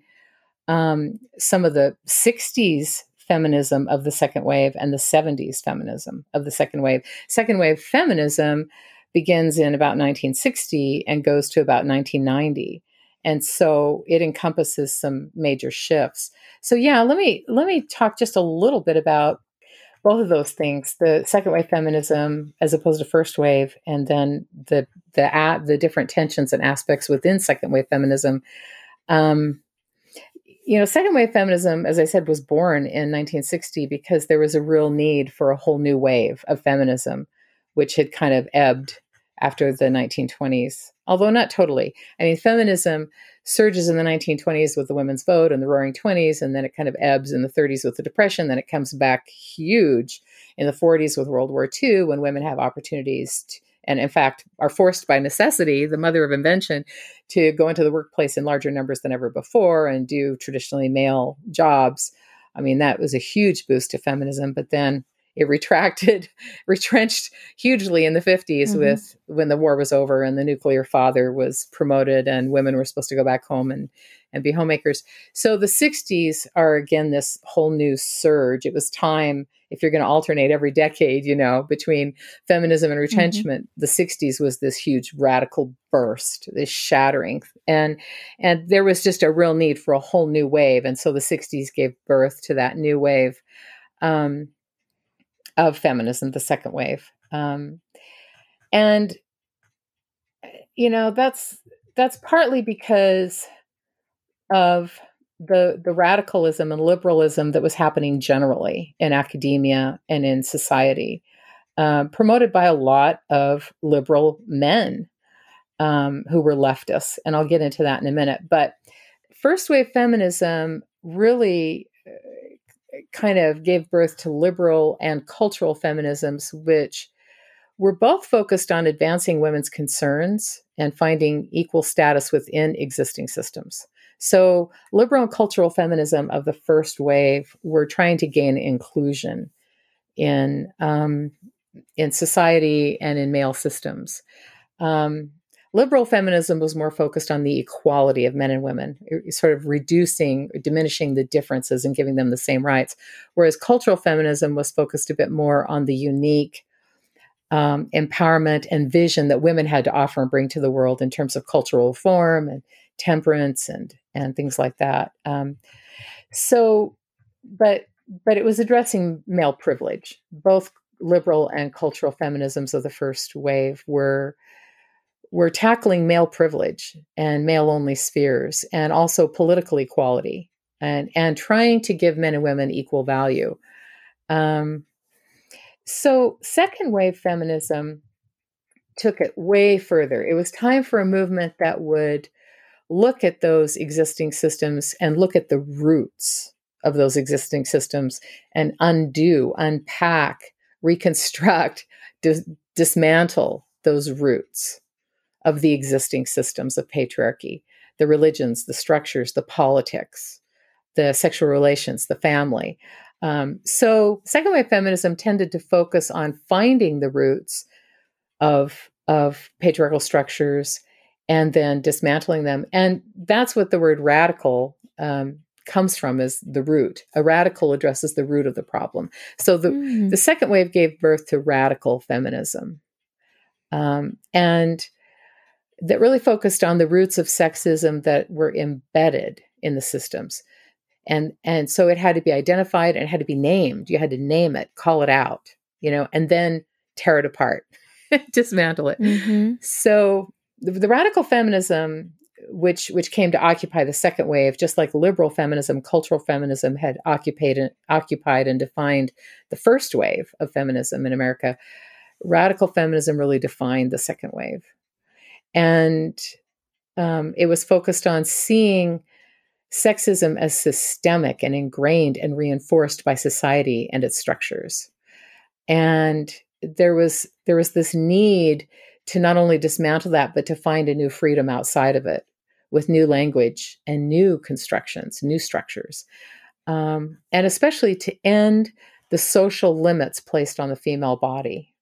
um, some of the 60s feminism of the second wave and the 70s feminism of the second wave. Second wave feminism begins in about 1960 and goes to about 1990 and so it encompasses some major shifts. So yeah let me let me talk just a little bit about both of those things the second wave feminism as opposed to first wave and then the the at the different tensions and aspects within second wave feminism. Um, you know second wave feminism as i said was born in 1960 because there was a real need for a whole new wave of feminism which had kind of ebbed after the 1920s although not totally. I mean feminism surges in the 1920s with the women's vote and the roaring 20s and then it kind of ebbs in the 30s with the depression then it comes back huge in the 40s with world war ii when women have opportunities to, and in fact are forced by necessity the mother of invention to go into the workplace in larger numbers than ever before and do traditionally male jobs. I mean that was a huge boost to feminism but then it retracted, retrenched hugely in the 50s mm-hmm. with when the war was over and the nuclear father was promoted and women were supposed to go back home and and be homemakers. So the 60s are again this whole new surge. It was time if you're going to alternate every decade, you know, between feminism and mm-hmm. retrenchment, mm-hmm. the 60s was this huge radical burst, this shattering. And and there was just a real need for a whole new wave and so the 60s gave birth to that new wave. Um, of feminism, the second wave. Um, and you know that's that's partly because of the the radicalism and liberalism that was happening generally in academia and in society, uh, promoted by a lot of liberal men um, who were leftists, and I'll get into that in a minute. But first wave feminism really kind of gave birth to liberal and cultural feminisms, which were both focused on advancing women's concerns and finding equal status within existing systems. So, liberal and cultural feminism of the first wave were trying to gain inclusion in um, in society and in male systems. Um, liberal feminism was more focused on the equality of men and women, sort of reducing, diminishing the differences and giving them the same rights. Whereas cultural feminism was focused a bit more on the unique um, empowerment and vision that women had to offer and bring to the world in terms of cultural reform and temperance and and things like that. Um, so, but but it was addressing male privilege. Both liberal and cultural feminisms of the first wave were were tackling male privilege and male only spheres and also political equality and and trying to give men and women equal value. Um, so, second wave feminism took it way further. It was time for a movement that would look at those existing systems and look at the roots of those existing systems and undo, unpack, reconstruct, dis- dismantle those roots of the existing systems of patriarchy the religions, the structures, the politics, the sexual relations, the family. Um, so, second wave feminism tended to focus on finding the roots of of patriarchal structures and then dismantling them. And that's what the word radical um, comes from is the root. A radical addresses the root of the problem. So the mm. the second wave gave birth to radical feminism, um, and that really focused on the roots of sexism that were embedded in the systems. And and so it had to be identified and it had to be named. You had to name it call it out you know and then tear it apart dismantle it. Mm-hmm. so the, the, radical feminism which which came to occupy the second wave just like liberal feminism cultural feminism had occupied occupied and defined the first wave of feminism in america radical feminism really defined the second wave and um, it was focused on seeing sexism as systemic and ingrained and reinforced by society and its structures. And there was there was this need to not only dismantle that, but to find a new freedom outside of it with new language and new constructions, new structures, um, and especially to end the social limits placed on the female body.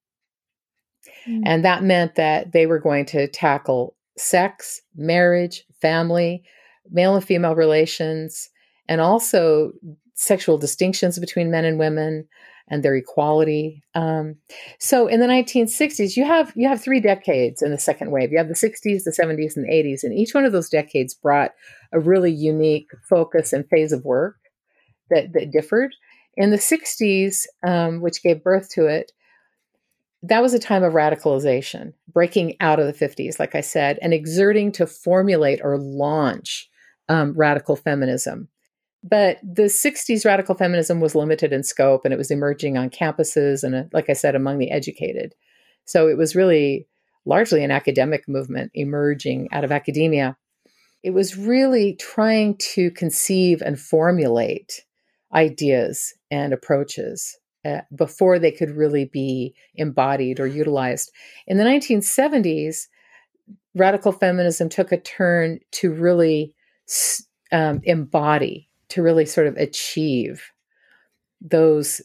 Mm. And that meant that they were going to tackle sex, marriage, family, male and female relations, and also sexual distinctions between men and women and their equality. Um, so in the 1960s, you have you have three decades in the second wave. You have the 60s, the 70s, and the 80s, and each one of those decades brought a really unique focus and phase of work that that differed. In the 60s, um, which gave birth to it, that was a time of radicalization, breaking out of the 50s, like I said, and exerting to formulate or launch um, radical feminism. But the 60s radical feminism was limited in scope and it was emerging on campuses and, uh, like I said, among the educated. So it was really largely an academic movement emerging out of academia. It was really trying to conceive and formulate ideas and approaches uh, before they could really be embodied or utilized. In the 1970s, radical feminism took a turn to really um, embody, to really sort of achieve those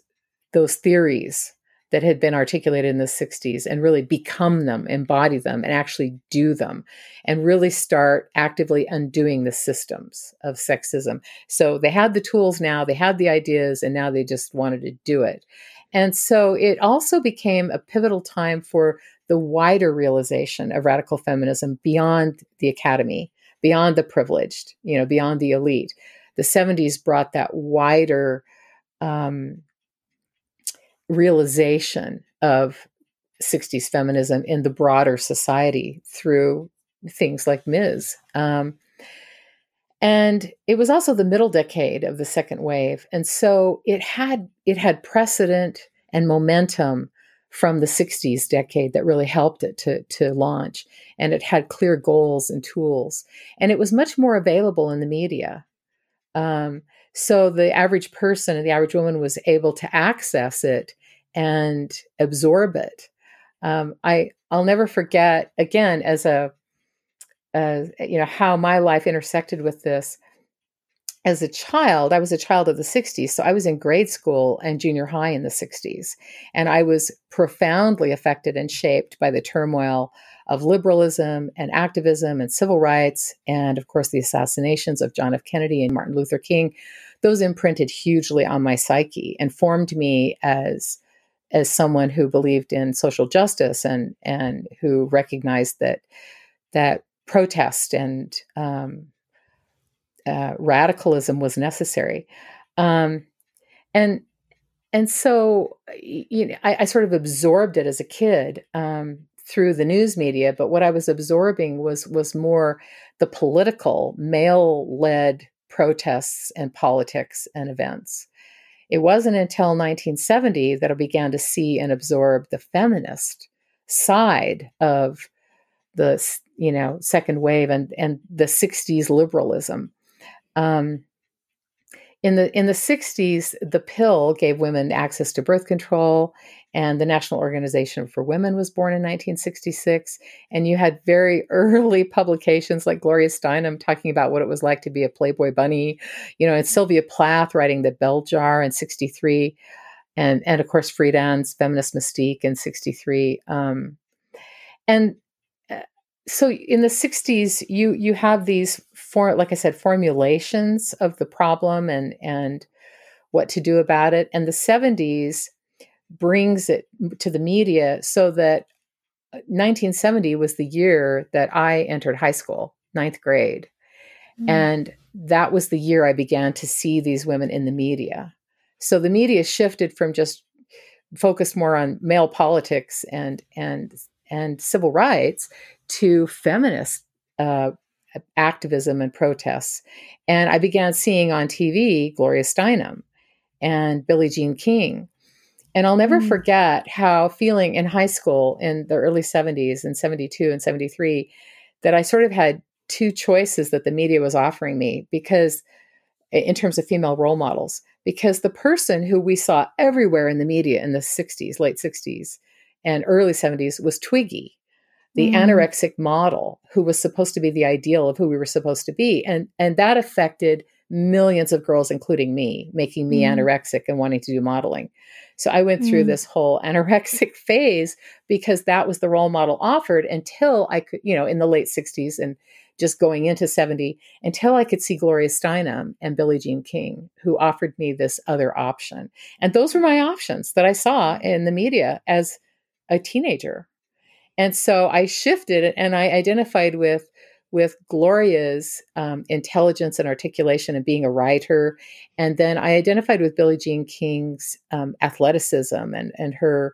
those theories that had been articulated in the 60s and really become them, embody them, and actually do them, and really start actively undoing the systems of sexism. So they had the tools now, they had the ideas, and now they just wanted to do it. And so it also became a pivotal time for the wider realization of radical feminism beyond the academy beyond the privileged, you know, beyond the elite. The 70s brought that wider um, realization of 60s feminism in the broader society through things like Ms. Um, and it was also the middle decade of the second wave, and so it had it had precedent and momentum from the 60s decade that really helped it to, to launch. And it had clear goals and tools. And it was much more available in the media. Um, so the average person and the average woman was able to access it and absorb it Um, I I'll never forget again as a as you know how my life intersected with this as a child, I was a child of the 60s. So I was in grade school and junior high in the 60s. And I was profoundly affected and shaped by the turmoil of liberalism and activism and civil rights. And of course, the assassinations of John F. Kennedy and Martin Luther King. Those imprinted hugely on my psyche and formed me as as someone who believed in social justice and and who recognized that that protest and um, uh, radicalism was necessary. Um, and and so you know, I, I, sort of absorbed it as a kid um, through the news media. But what I was absorbing was was more the political, male led protests and politics and events. It wasn't until 1970 that I began to see and absorb the feminist side of the you know second wave and and the 60s liberalism. Um, in the in the 60s, the pill gave women access to birth control, and the National Organization for Women was born in 1966. And you had very early publications like Gloria Steinem talking about what it was like to be a Playboy bunny, you know, and Sylvia Plath writing The Bell Jar in 63, and and of course Friedan's Feminine Mystique in 63. Um, and so in the 60s you you have these for like i said formulations of the problem and and what to do about it. And the 70s brings it to the media so that 1970 uh, was the year that i entered high school ninth grade. Mm. and that was the year i began to see these women in the media. So the media shifted from just focused more on male politics and and and civil rights to feminist uh, activism and protests. And I began seeing on TV Gloria Steinem and Billie Jean King. And I'll never mm. forget how feeling in high school in the early 70s and 72 and 73 that I sort of had two choices that the media was offering me because in terms of female role models because the person who we saw everywhere in the media in the 60s late 60s and early 70s was Twiggy the mm. anorexic model who was supposed to be the ideal of who we were supposed to be and and that affected millions of girls including me making me mm. anorexic and wanting to do modeling so i went through mm. this whole anorexic phase because that was the role model offered until i could you know in the late 60s and just going into 70 until I could see Gloria Steinem and Billie Jean King, who offered me this other option. And those were my options that I saw in the media as a teenager. And so I shifted and I identified with with Gloria's um, intelligence and articulation and being a writer. And then I identified with Billie Jean King's um, athleticism and, and her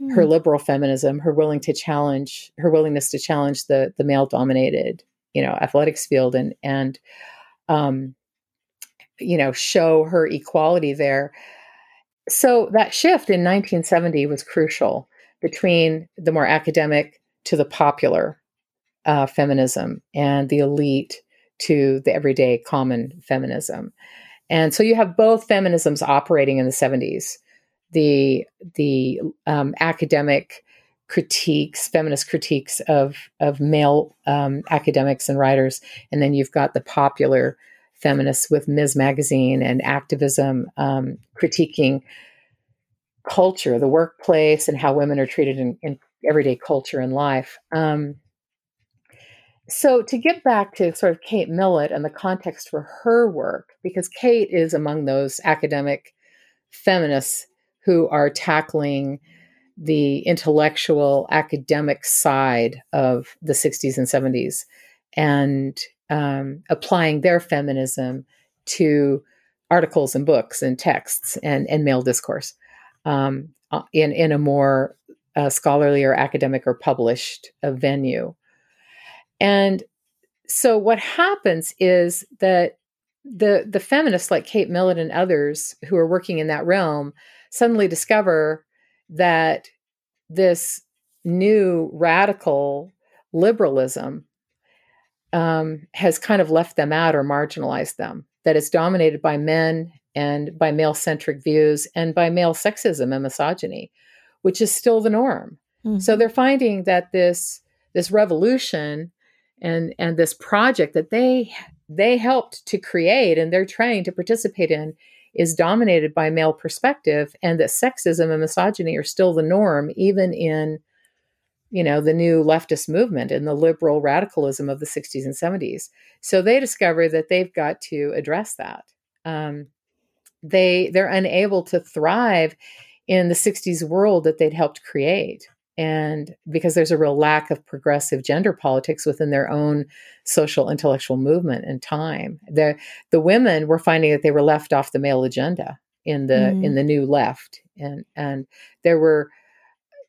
mm. her liberal feminism, her willing to challenge, her willingness to challenge the the male dominated, you know, athletics field and and um, you know, show her equality there. So that shift in 1970 was crucial between the more academic to the popular uh, feminism and the elite to the everyday common feminism. And so you have both feminisms operating in the 70s. The the um, academic critiques, feminist critiques of of male um, academics and writers, and then you've got the popular feminists with Ms. Magazine and activism um, critiquing culture, the workplace, and how women are treated in, in everyday culture and life. Um, so, to get back to sort of Kate Millett and the context for her work, because Kate is among those academic feminists who are tackling the intellectual academic side of the 60s and 70s and um, applying their feminism to articles and books and texts and, and male discourse um, uh, in in a more uh, scholarly or academic or published uh, venue. And so what happens is that the the feminists like Kate Millett and others who are working in that realm suddenly discover that this new radical liberalism um, has kind of left them out or marginalized them. That it's dominated by men and by male centric views and by male sexism and misogyny, which is still the norm. Mm-hmm. So they're finding that this this revolution and and this project that they they helped to create and they're trying to participate in is dominated by male perspective and that sexism and misogyny are still the norm even in you know the new leftist movement and the liberal radicalism of the 60s and 70s so they discover that they've got to address that um, they they're unable to thrive in the 60s world that they'd helped create. And because there's a real lack of progressive gender politics within their own social intellectual movement and time. The the women were finding that they were left off the male agenda in the mm. in the new left. And and there were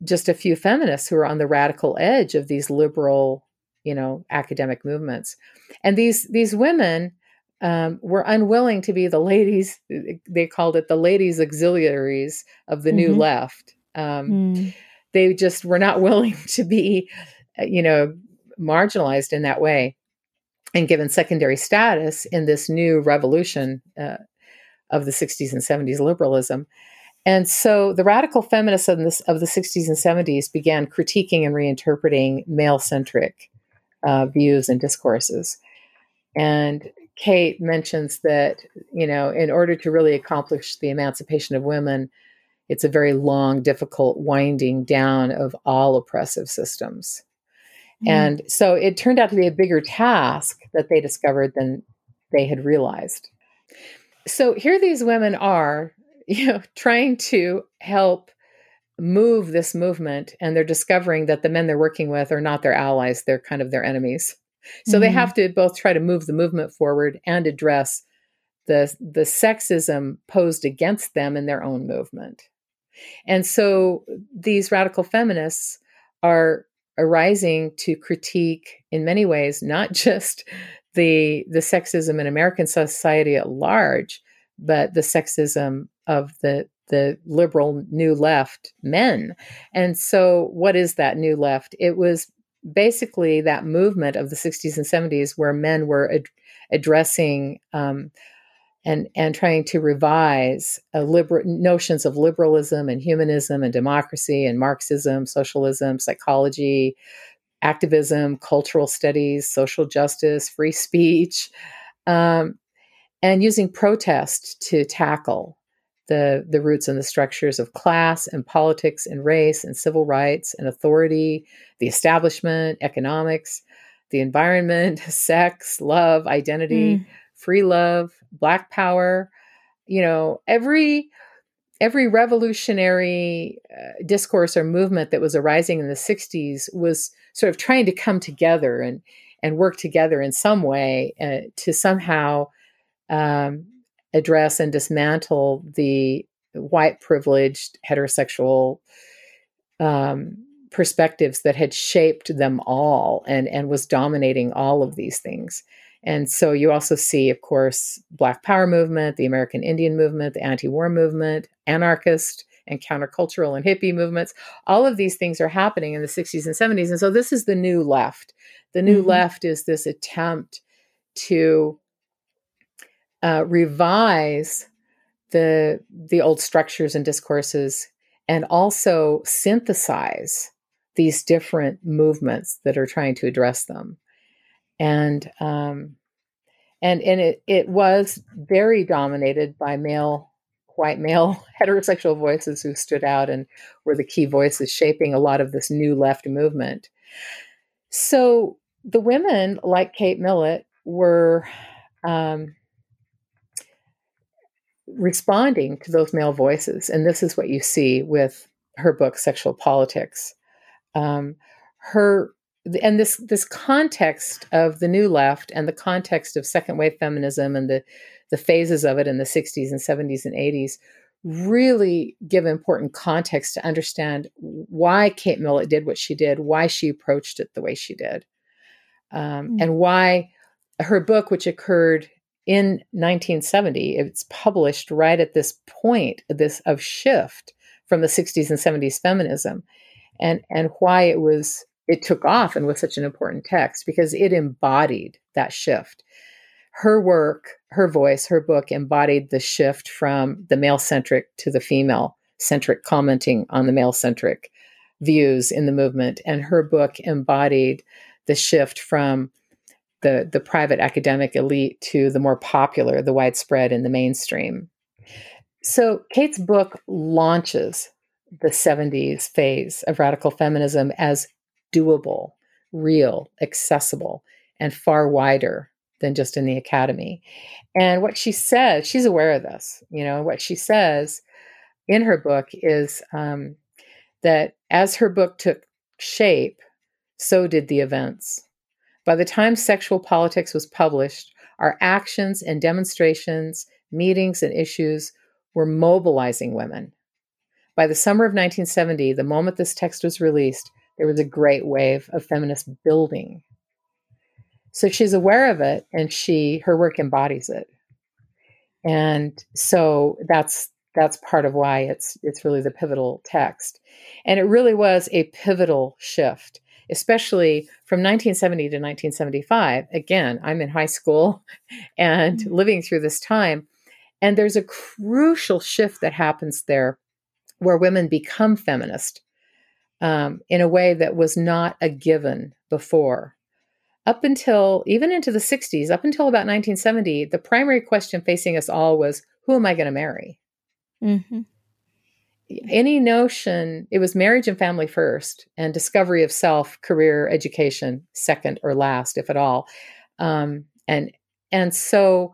just a few feminists who were on the radical edge of these liberal you know academic movements. And these these women um, were unwilling to be the ladies they called it the ladies auxiliaries of the mm-hmm. new left um, mm they just were not willing to be, uh, you know, marginalized in that way and given secondary status in this new revolution uh, of the 60s and 70s liberalism. And so the radical feminists of, this, of the 60s and 70s began critiquing and reinterpreting male centric uh, views and discourses. And Kate mentions that, you know, in order to really accomplish the emancipation of women, it's a very long, difficult winding down of all oppressive systems. Mm. And so it turned out to be a bigger task that they discovered than they had realized. So here these women are, you know, trying to help move this movement and they're discovering that the men they're working with are not their allies, they're kind of their enemies. So mm they have to both try to move the movement forward and address the the sexism posed against them in their own movement. And so these radical feminists are arising to critique in many ways not just the the sexism in American society at large, but the sexism of the the liberal new left men. And so what is that new left? It was basically that movement of the 60s and 70s where men were ad- addressing um, and and trying to revise liber- notions of liberalism and humanism and democracy and Marxism, socialism, psychology, activism, cultural studies, social justice, free speech, um, and using protest to tackle the the roots and the structures of class and politics and race and civil rights and authority, the establishment, economics, the environment, sex, love, identity. Mm free love, black power, you know, every every revolutionary uh, discourse or movement that was arising in the 60s was sort of trying to come together and and work together in some way uh, to somehow um, address and dismantle the white privileged heterosexual um, perspectives that had shaped them all and and was dominating all of these things and so you also see, of course, Black Power movement, the American Indian movement, the anti-war movement, anarchist and countercultural and hippie movements. All of these things are happening in the 60s and 70s. And so this is the new left. The new mm-hmm. left is this attempt to uh, revise the the old structures and discourses and also synthesize these different movements that are trying to address them and um, and and it it was very dominated by male white male heterosexual voices who stood out and were the key voices shaping a lot of this new left movement. So the women, like Kate Millett, were um, responding to those male voices, and this is what you see with her book, Sexual Politics. Um, her and this this context of the new left and the context of second wave feminism and the the phases of it in the 60s and 70s and 80s really give important context to understand why Kate Millett did what she did, why she approached it the way she did, um, mm-hmm. and why her book, which occurred in 1970, it's published right at this point this of shift from the 60s and 70s feminism, and and why it was it took off and was such an important text because it embodied that shift. Her work, her voice, her book embodied the shift from the male centric to the female centric, commenting on the male centric views in the movement. And her book embodied the shift from the, the private academic elite to the more popular, the widespread, and the mainstream. So Kate's book launches the 70s phase of radical feminism as doable, real, accessible, and far wider than just in the academy. And what she says, she's aware of this, you know, what she says in her book is um, that as her book took shape, so did the events. By the time Sexual Politics was published, our actions and demonstrations, meetings, and issues were mobilizing women. By the summer of 1970, the moment this text was released, there was a great wave of feminist building. So she's aware of it and she her work embodies it. And so that's that's part of why it's it's really the pivotal text. And it really was a pivotal shift, especially from 1970 to 1975. Again, I'm in high school and mm-hmm. living through this time. And there's a crucial shift that happens there where women become feminist um, in a way that was not a given before. Up until even into the 60s, up until about 1970, the primary question facing us all was who am I going to marry? Mm-hmm. Any notion, it was marriage and family first, and discovery of self, career, education second or last, if at all. Um, and and so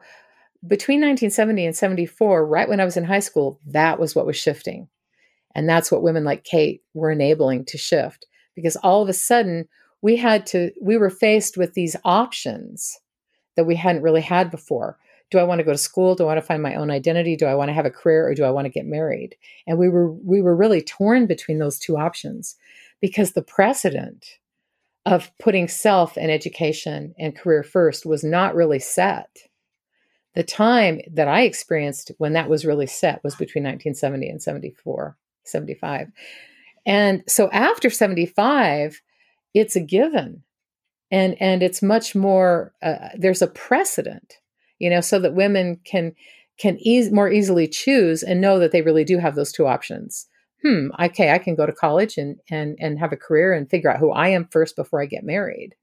between 1970 and 74, right when I was in high school, that was what was shifting. And that's what women like Kate were enabling to shift because all of a sudden we had to, we were faced with these options that we hadn't really had before. Do I want to go to school? Do I want to find my own identity? Do I want to have a career or do I want to get married? And we were we were really torn between those two options because the precedent of putting self and education and career first was not really set. The time that I experienced when that was really set was between 1970 and 74. 75. And so after 75, it's a given. And and it's much more uh, there's a precedent, you know, so that women can can ease, more easily choose and know that they really do have those two options. Hmm, okay, I can go to college and and and have a career and figure out who I am first before I get married.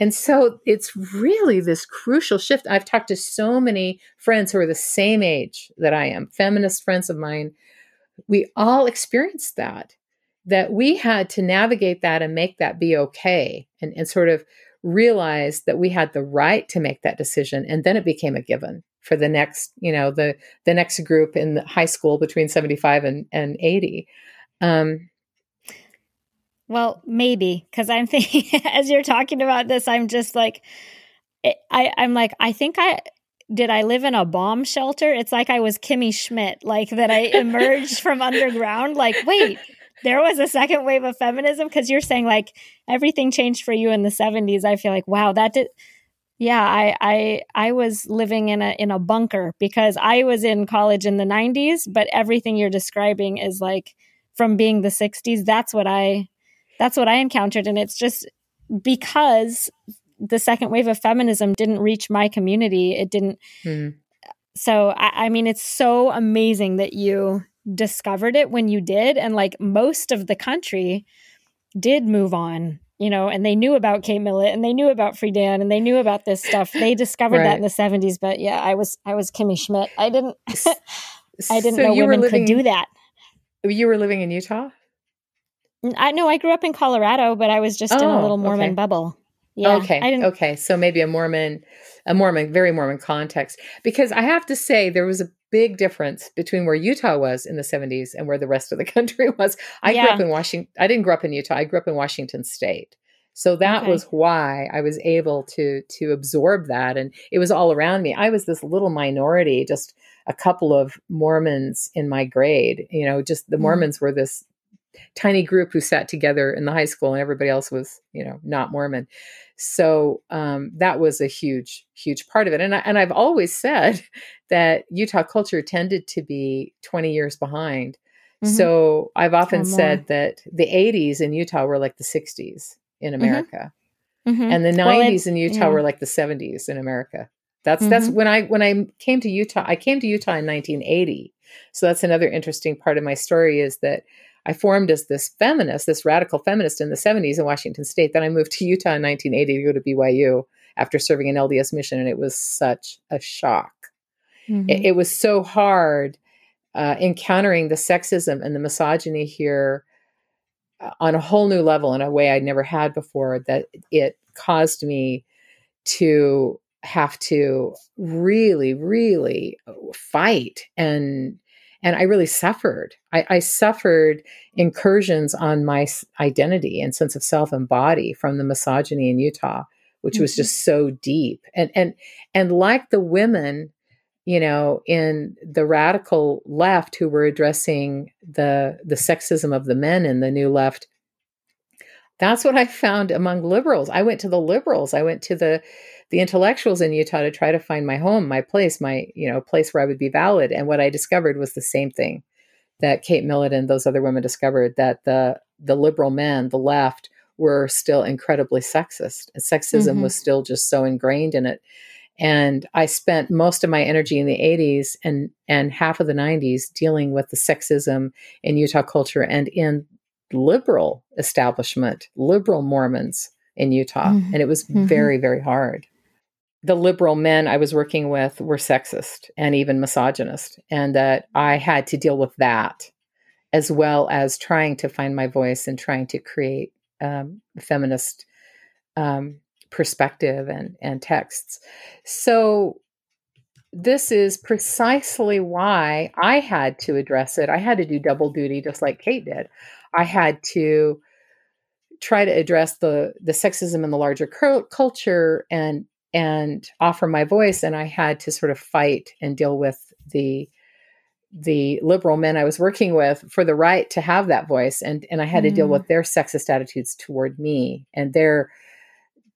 And so it's really this crucial shift. I've talked to so many friends who are the same age that I am, feminist friends of mine we all experienced that that we had to navigate that and make that be okay and, and sort of realize that we had the right to make that decision and then it became a given for the next you know the the next group in the high school between 75 and, and 80 um, well maybe because i'm thinking as you're talking about this i'm just like I, I'm like, I think I did I live in a bomb shelter? It's like I was Kimmy Schmidt, like that I emerged from underground. Like, wait, there was a second wave of feminism because you're saying like everything changed for you in the 70s. I feel like, wow, that did. Yeah, I I I was living in a in a bunker because I was in college in the 90s, but everything you're describing is like from being the 60s. That's what I that's what I encountered and it's just because the second wave of feminism didn't reach my community. It didn't. Mm. So, I, I mean, it's so amazing that you discovered it when you did. And like most of the country did move on, you know, and they knew about Kate Millett and they knew about Friedan and they knew about this stuff. They discovered right. that in the 70s. But yeah, I was, I was Kimmy Schmidt. I didn't, I didn't so know women living, could do that. You were living in Utah? I know I grew up in Colorado, but I was just oh, in a oh, little Mormon okay. bubble. Yeah, okay. Okay. So maybe a Mormon, a Mormon, very Mormon context. Because I have to say, there was a big difference between where Utah was in the 70s and where the rest of the country was. I yeah. grew up in Washington. I didn't grow up in Utah. I grew up in Washington State. So that okay. was why I was able to to absorb that and it was all around me. I was this little minority, just a couple of Mormons in my grade. You know, just the mm. Mormons were this tiny group who sat together in the high school and everybody else was, you know, not Mormon. So um, that was a huge, huge part of it. And, I, and I've always said that Utah culture tended to be 20 years behind. Mm-hmm. So I've often said that the 80s in Utah were like the 60s in mm-hmm. America. Mm-hmm. And the 90s well, in Utah yeah. were like the 70s in America. That's that's mm-hmm. when I when I came to Utah. I came to Utah in 1980. So that's another interesting part of my story is that I formed as this feminist, this radical feminist in the 70s in Washington State. Then I moved to Utah in 1980 to go to BYU after serving an LDS mission, and it was such a shock. Mm-hmm. It, it, was so hard uh, encountering the sexism and the misogyny here uh, on a whole new level in a way I'd never had before that it caused me to have to really, really fight and and I really suffered. I, I, suffered incursions on my identity and sense of self and body from the misogyny in Utah, which mm-hmm. was just so deep. And and and like the women, you know, in the radical left who were addressing the the sexism of the men in the new left, that's what I found among liberals. I went to the liberals. I went to the the intellectuals in Utah to try to find my home, my place, my, you know, place where I would be valid. And what I discovered was the same thing that Kate Millett and those other women discovered that the the liberal men, the left, were still incredibly sexist. And sexism mm-hmm. was still just so ingrained in it. And I spent most of my energy in the 80s and and half of the 90s dealing with the sexism in Utah culture and in liberal establishment, liberal Mormons in Utah. Mm-hmm. And it was mm-hmm. very, very hard the liberal men I was working with were sexist and even misogynist, and that I had to deal with that as well as trying to find my voice and trying to create um, feminist um, perspective and, and texts. So, this is precisely why I had to address it. I had to do double duty, just like Kate did. I had to try to address the the sexism in the larger culture and and offer my voice and i had to sort of fight and deal with the the liberal men i was working with for the right to have that voice and and i had mm. to deal mm. with their sexist attitudes toward me and their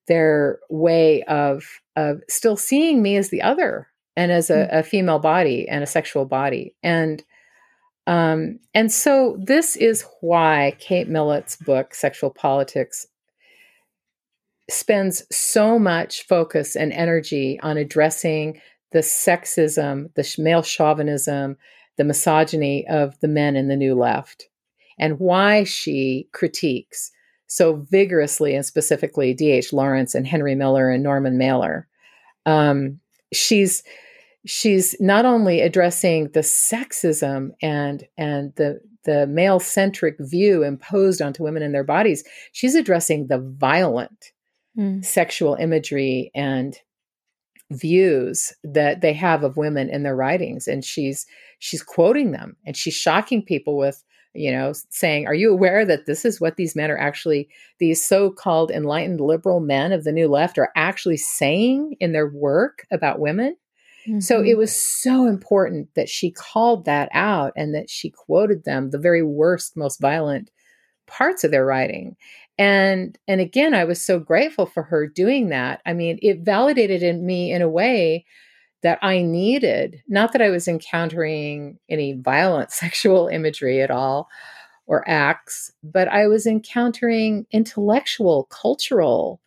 their way of of still seeing me as the other and as a, mm. a female body and a sexual body and um and so this is why kate millett's book sexual politics spends so much focus and energy on addressing the sexism, the male chauvinism, the misogyny of the men in the New Left, and why she critiques so vigorously and specifically D.H. Lawrence and Henry Miller and Norman Mailer. Um, she's she's not only addressing the sexism and and the the male centric view imposed onto women and their bodies, she's addressing the violent mm. sexual imagery and views that they have of women in their writings and she's she's quoting them and she's shocking people with you know saying are you aware that this is what these men are actually these so-called enlightened liberal men of the new left are actually saying in their work about women mm-hmm. so it was so important that she called that out and that she quoted them the very worst most violent parts of their writing and and again i was so grateful for her doing that. I mean it validated in me in a way that i needed. Not that i was encountering any violent sexual imagery at all or acts but i was encountering intellectual cultural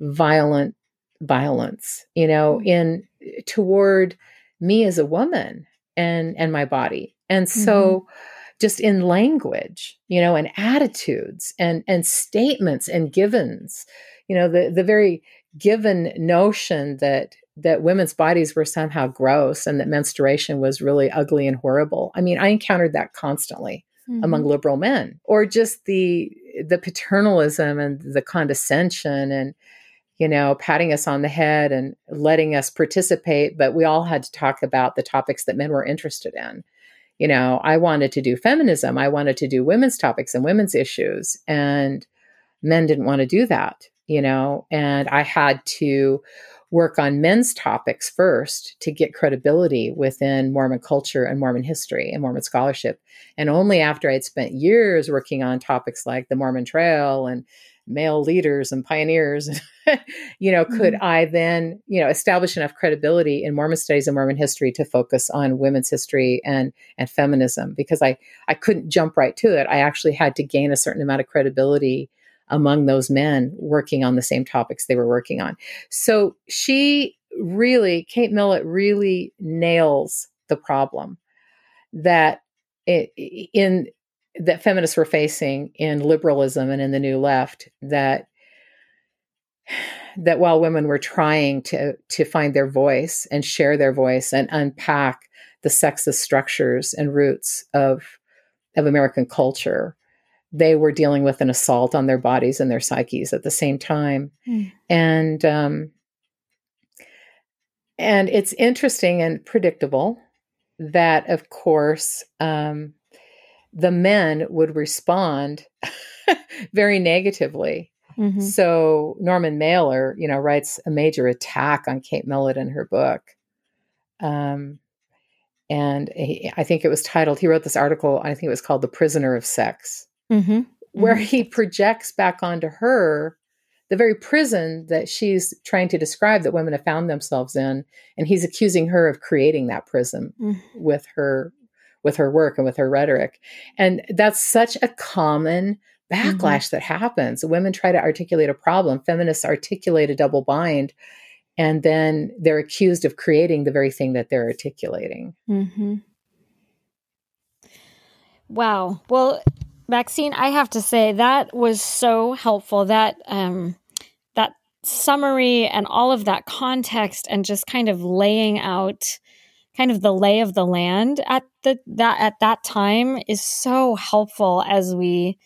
violent violence you know mm. in toward me as a woman and and my body. And so mm-hmm just in language, you know, and attitudes and and statements and givens. You know, the the very given notion that that women's bodies were somehow gross and that menstruation was really ugly and horrible. I mean, I encountered that constantly mm-hmm. among liberal men, or just the the paternalism and the condescension and you know patting us on the head and letting us participate, but we all had to talk about the topics that men were interested in you know, I wanted to do feminism. I wanted to do women's topics and women's issues. And men didn't want to do that, you know, and I had to work on men's topics first to get credibility within Mormon culture and Mormon history and Mormon scholarship. And only after I'd spent years working on topics like the Mormon Trail and male leaders and pioneers you know could mm-hmm. i then you know establish enough credibility in mormon studies and mormon history to focus on women's history and and feminism? Because i i couldn't jump right to it. I actually had to gain a certain amount of credibility among those men working on the same topics they were working on. So she really kate millett really nails the problem that it, in that feminists were facing in liberalism and in the new left that that while women were trying to to find their voice and share their voice and unpack the sexist structures and roots of of American culture, they were dealing with an assault on their bodies and their psyches at the same time. Mm. And um, and it's interesting and predictable that, of course, um, the men would respond very negatively. Mm-hmm. So Norman Mailer, you know, writes a major attack on Kate Millett in her book. Um, and he, I think it was titled, he wrote this article, I think it was called The Prisoner of Sex, mm-hmm. where mm-hmm. he projects back onto her the very prison that she's trying to describe that women have found themselves in. And he's accusing her of creating that prison mm. with her with her work and with her rhetoric. And that's such a common backlash mm-hmm. that happens. Women try to articulate a problem, feminists articulate a double bind, and then they're accused of creating the very thing that they're articulating. Mm-hmm. Wow. Well, Maxine, I have to say that was so helpful. That um, that summary and all of that context and just kind of laying out kind of the lay of the land at the that at that time is so helpful as we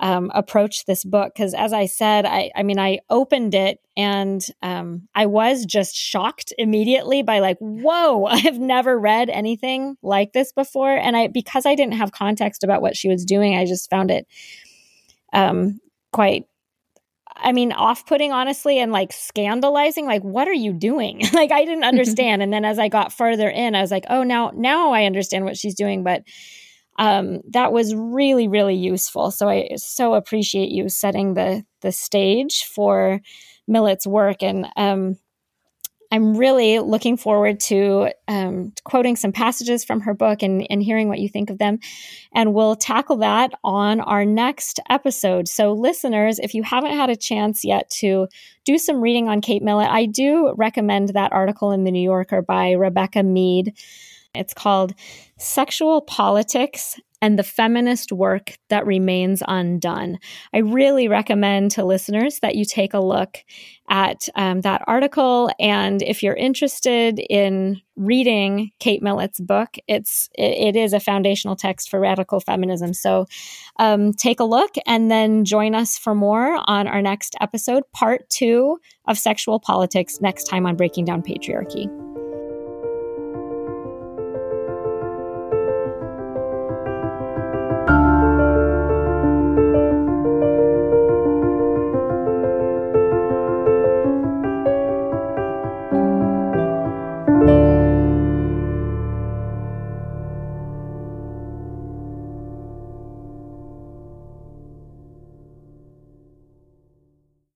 um, approach this book. Because as i said i i mean i opened it and um, i was just shocked immediately by like whoa i've never read anything like this before. And i because i didn't have context about what she was doing i just found it um, quite I mean, off putting, honestly, and like scandalizing. Like, what are you doing? like, I didn't understand. and then as I got further in, I was like, oh, now, now I understand what she's doing. But um, that was really, really useful. So I so appreciate you setting the the stage for Millett's work. And um, I'm really looking forward to um, quoting some passages from her book and, and hearing what you think of them. And we'll tackle that on our next episode. So, listeners, if you haven't had a chance yet to do some reading on Kate Millett, I do recommend that article in the New Yorker by Rebecca Mead. It's called Sexual Politics and the feminist work that remains undone. I really recommend to listeners that you take a look at um, that article. And if you're interested in reading Kate Millett's book, it's it, it is a foundational text for radical feminism. So um, take a look and then join us for more on our next episode, part two of sexual politics, next time on Breaking Down Patriarchy.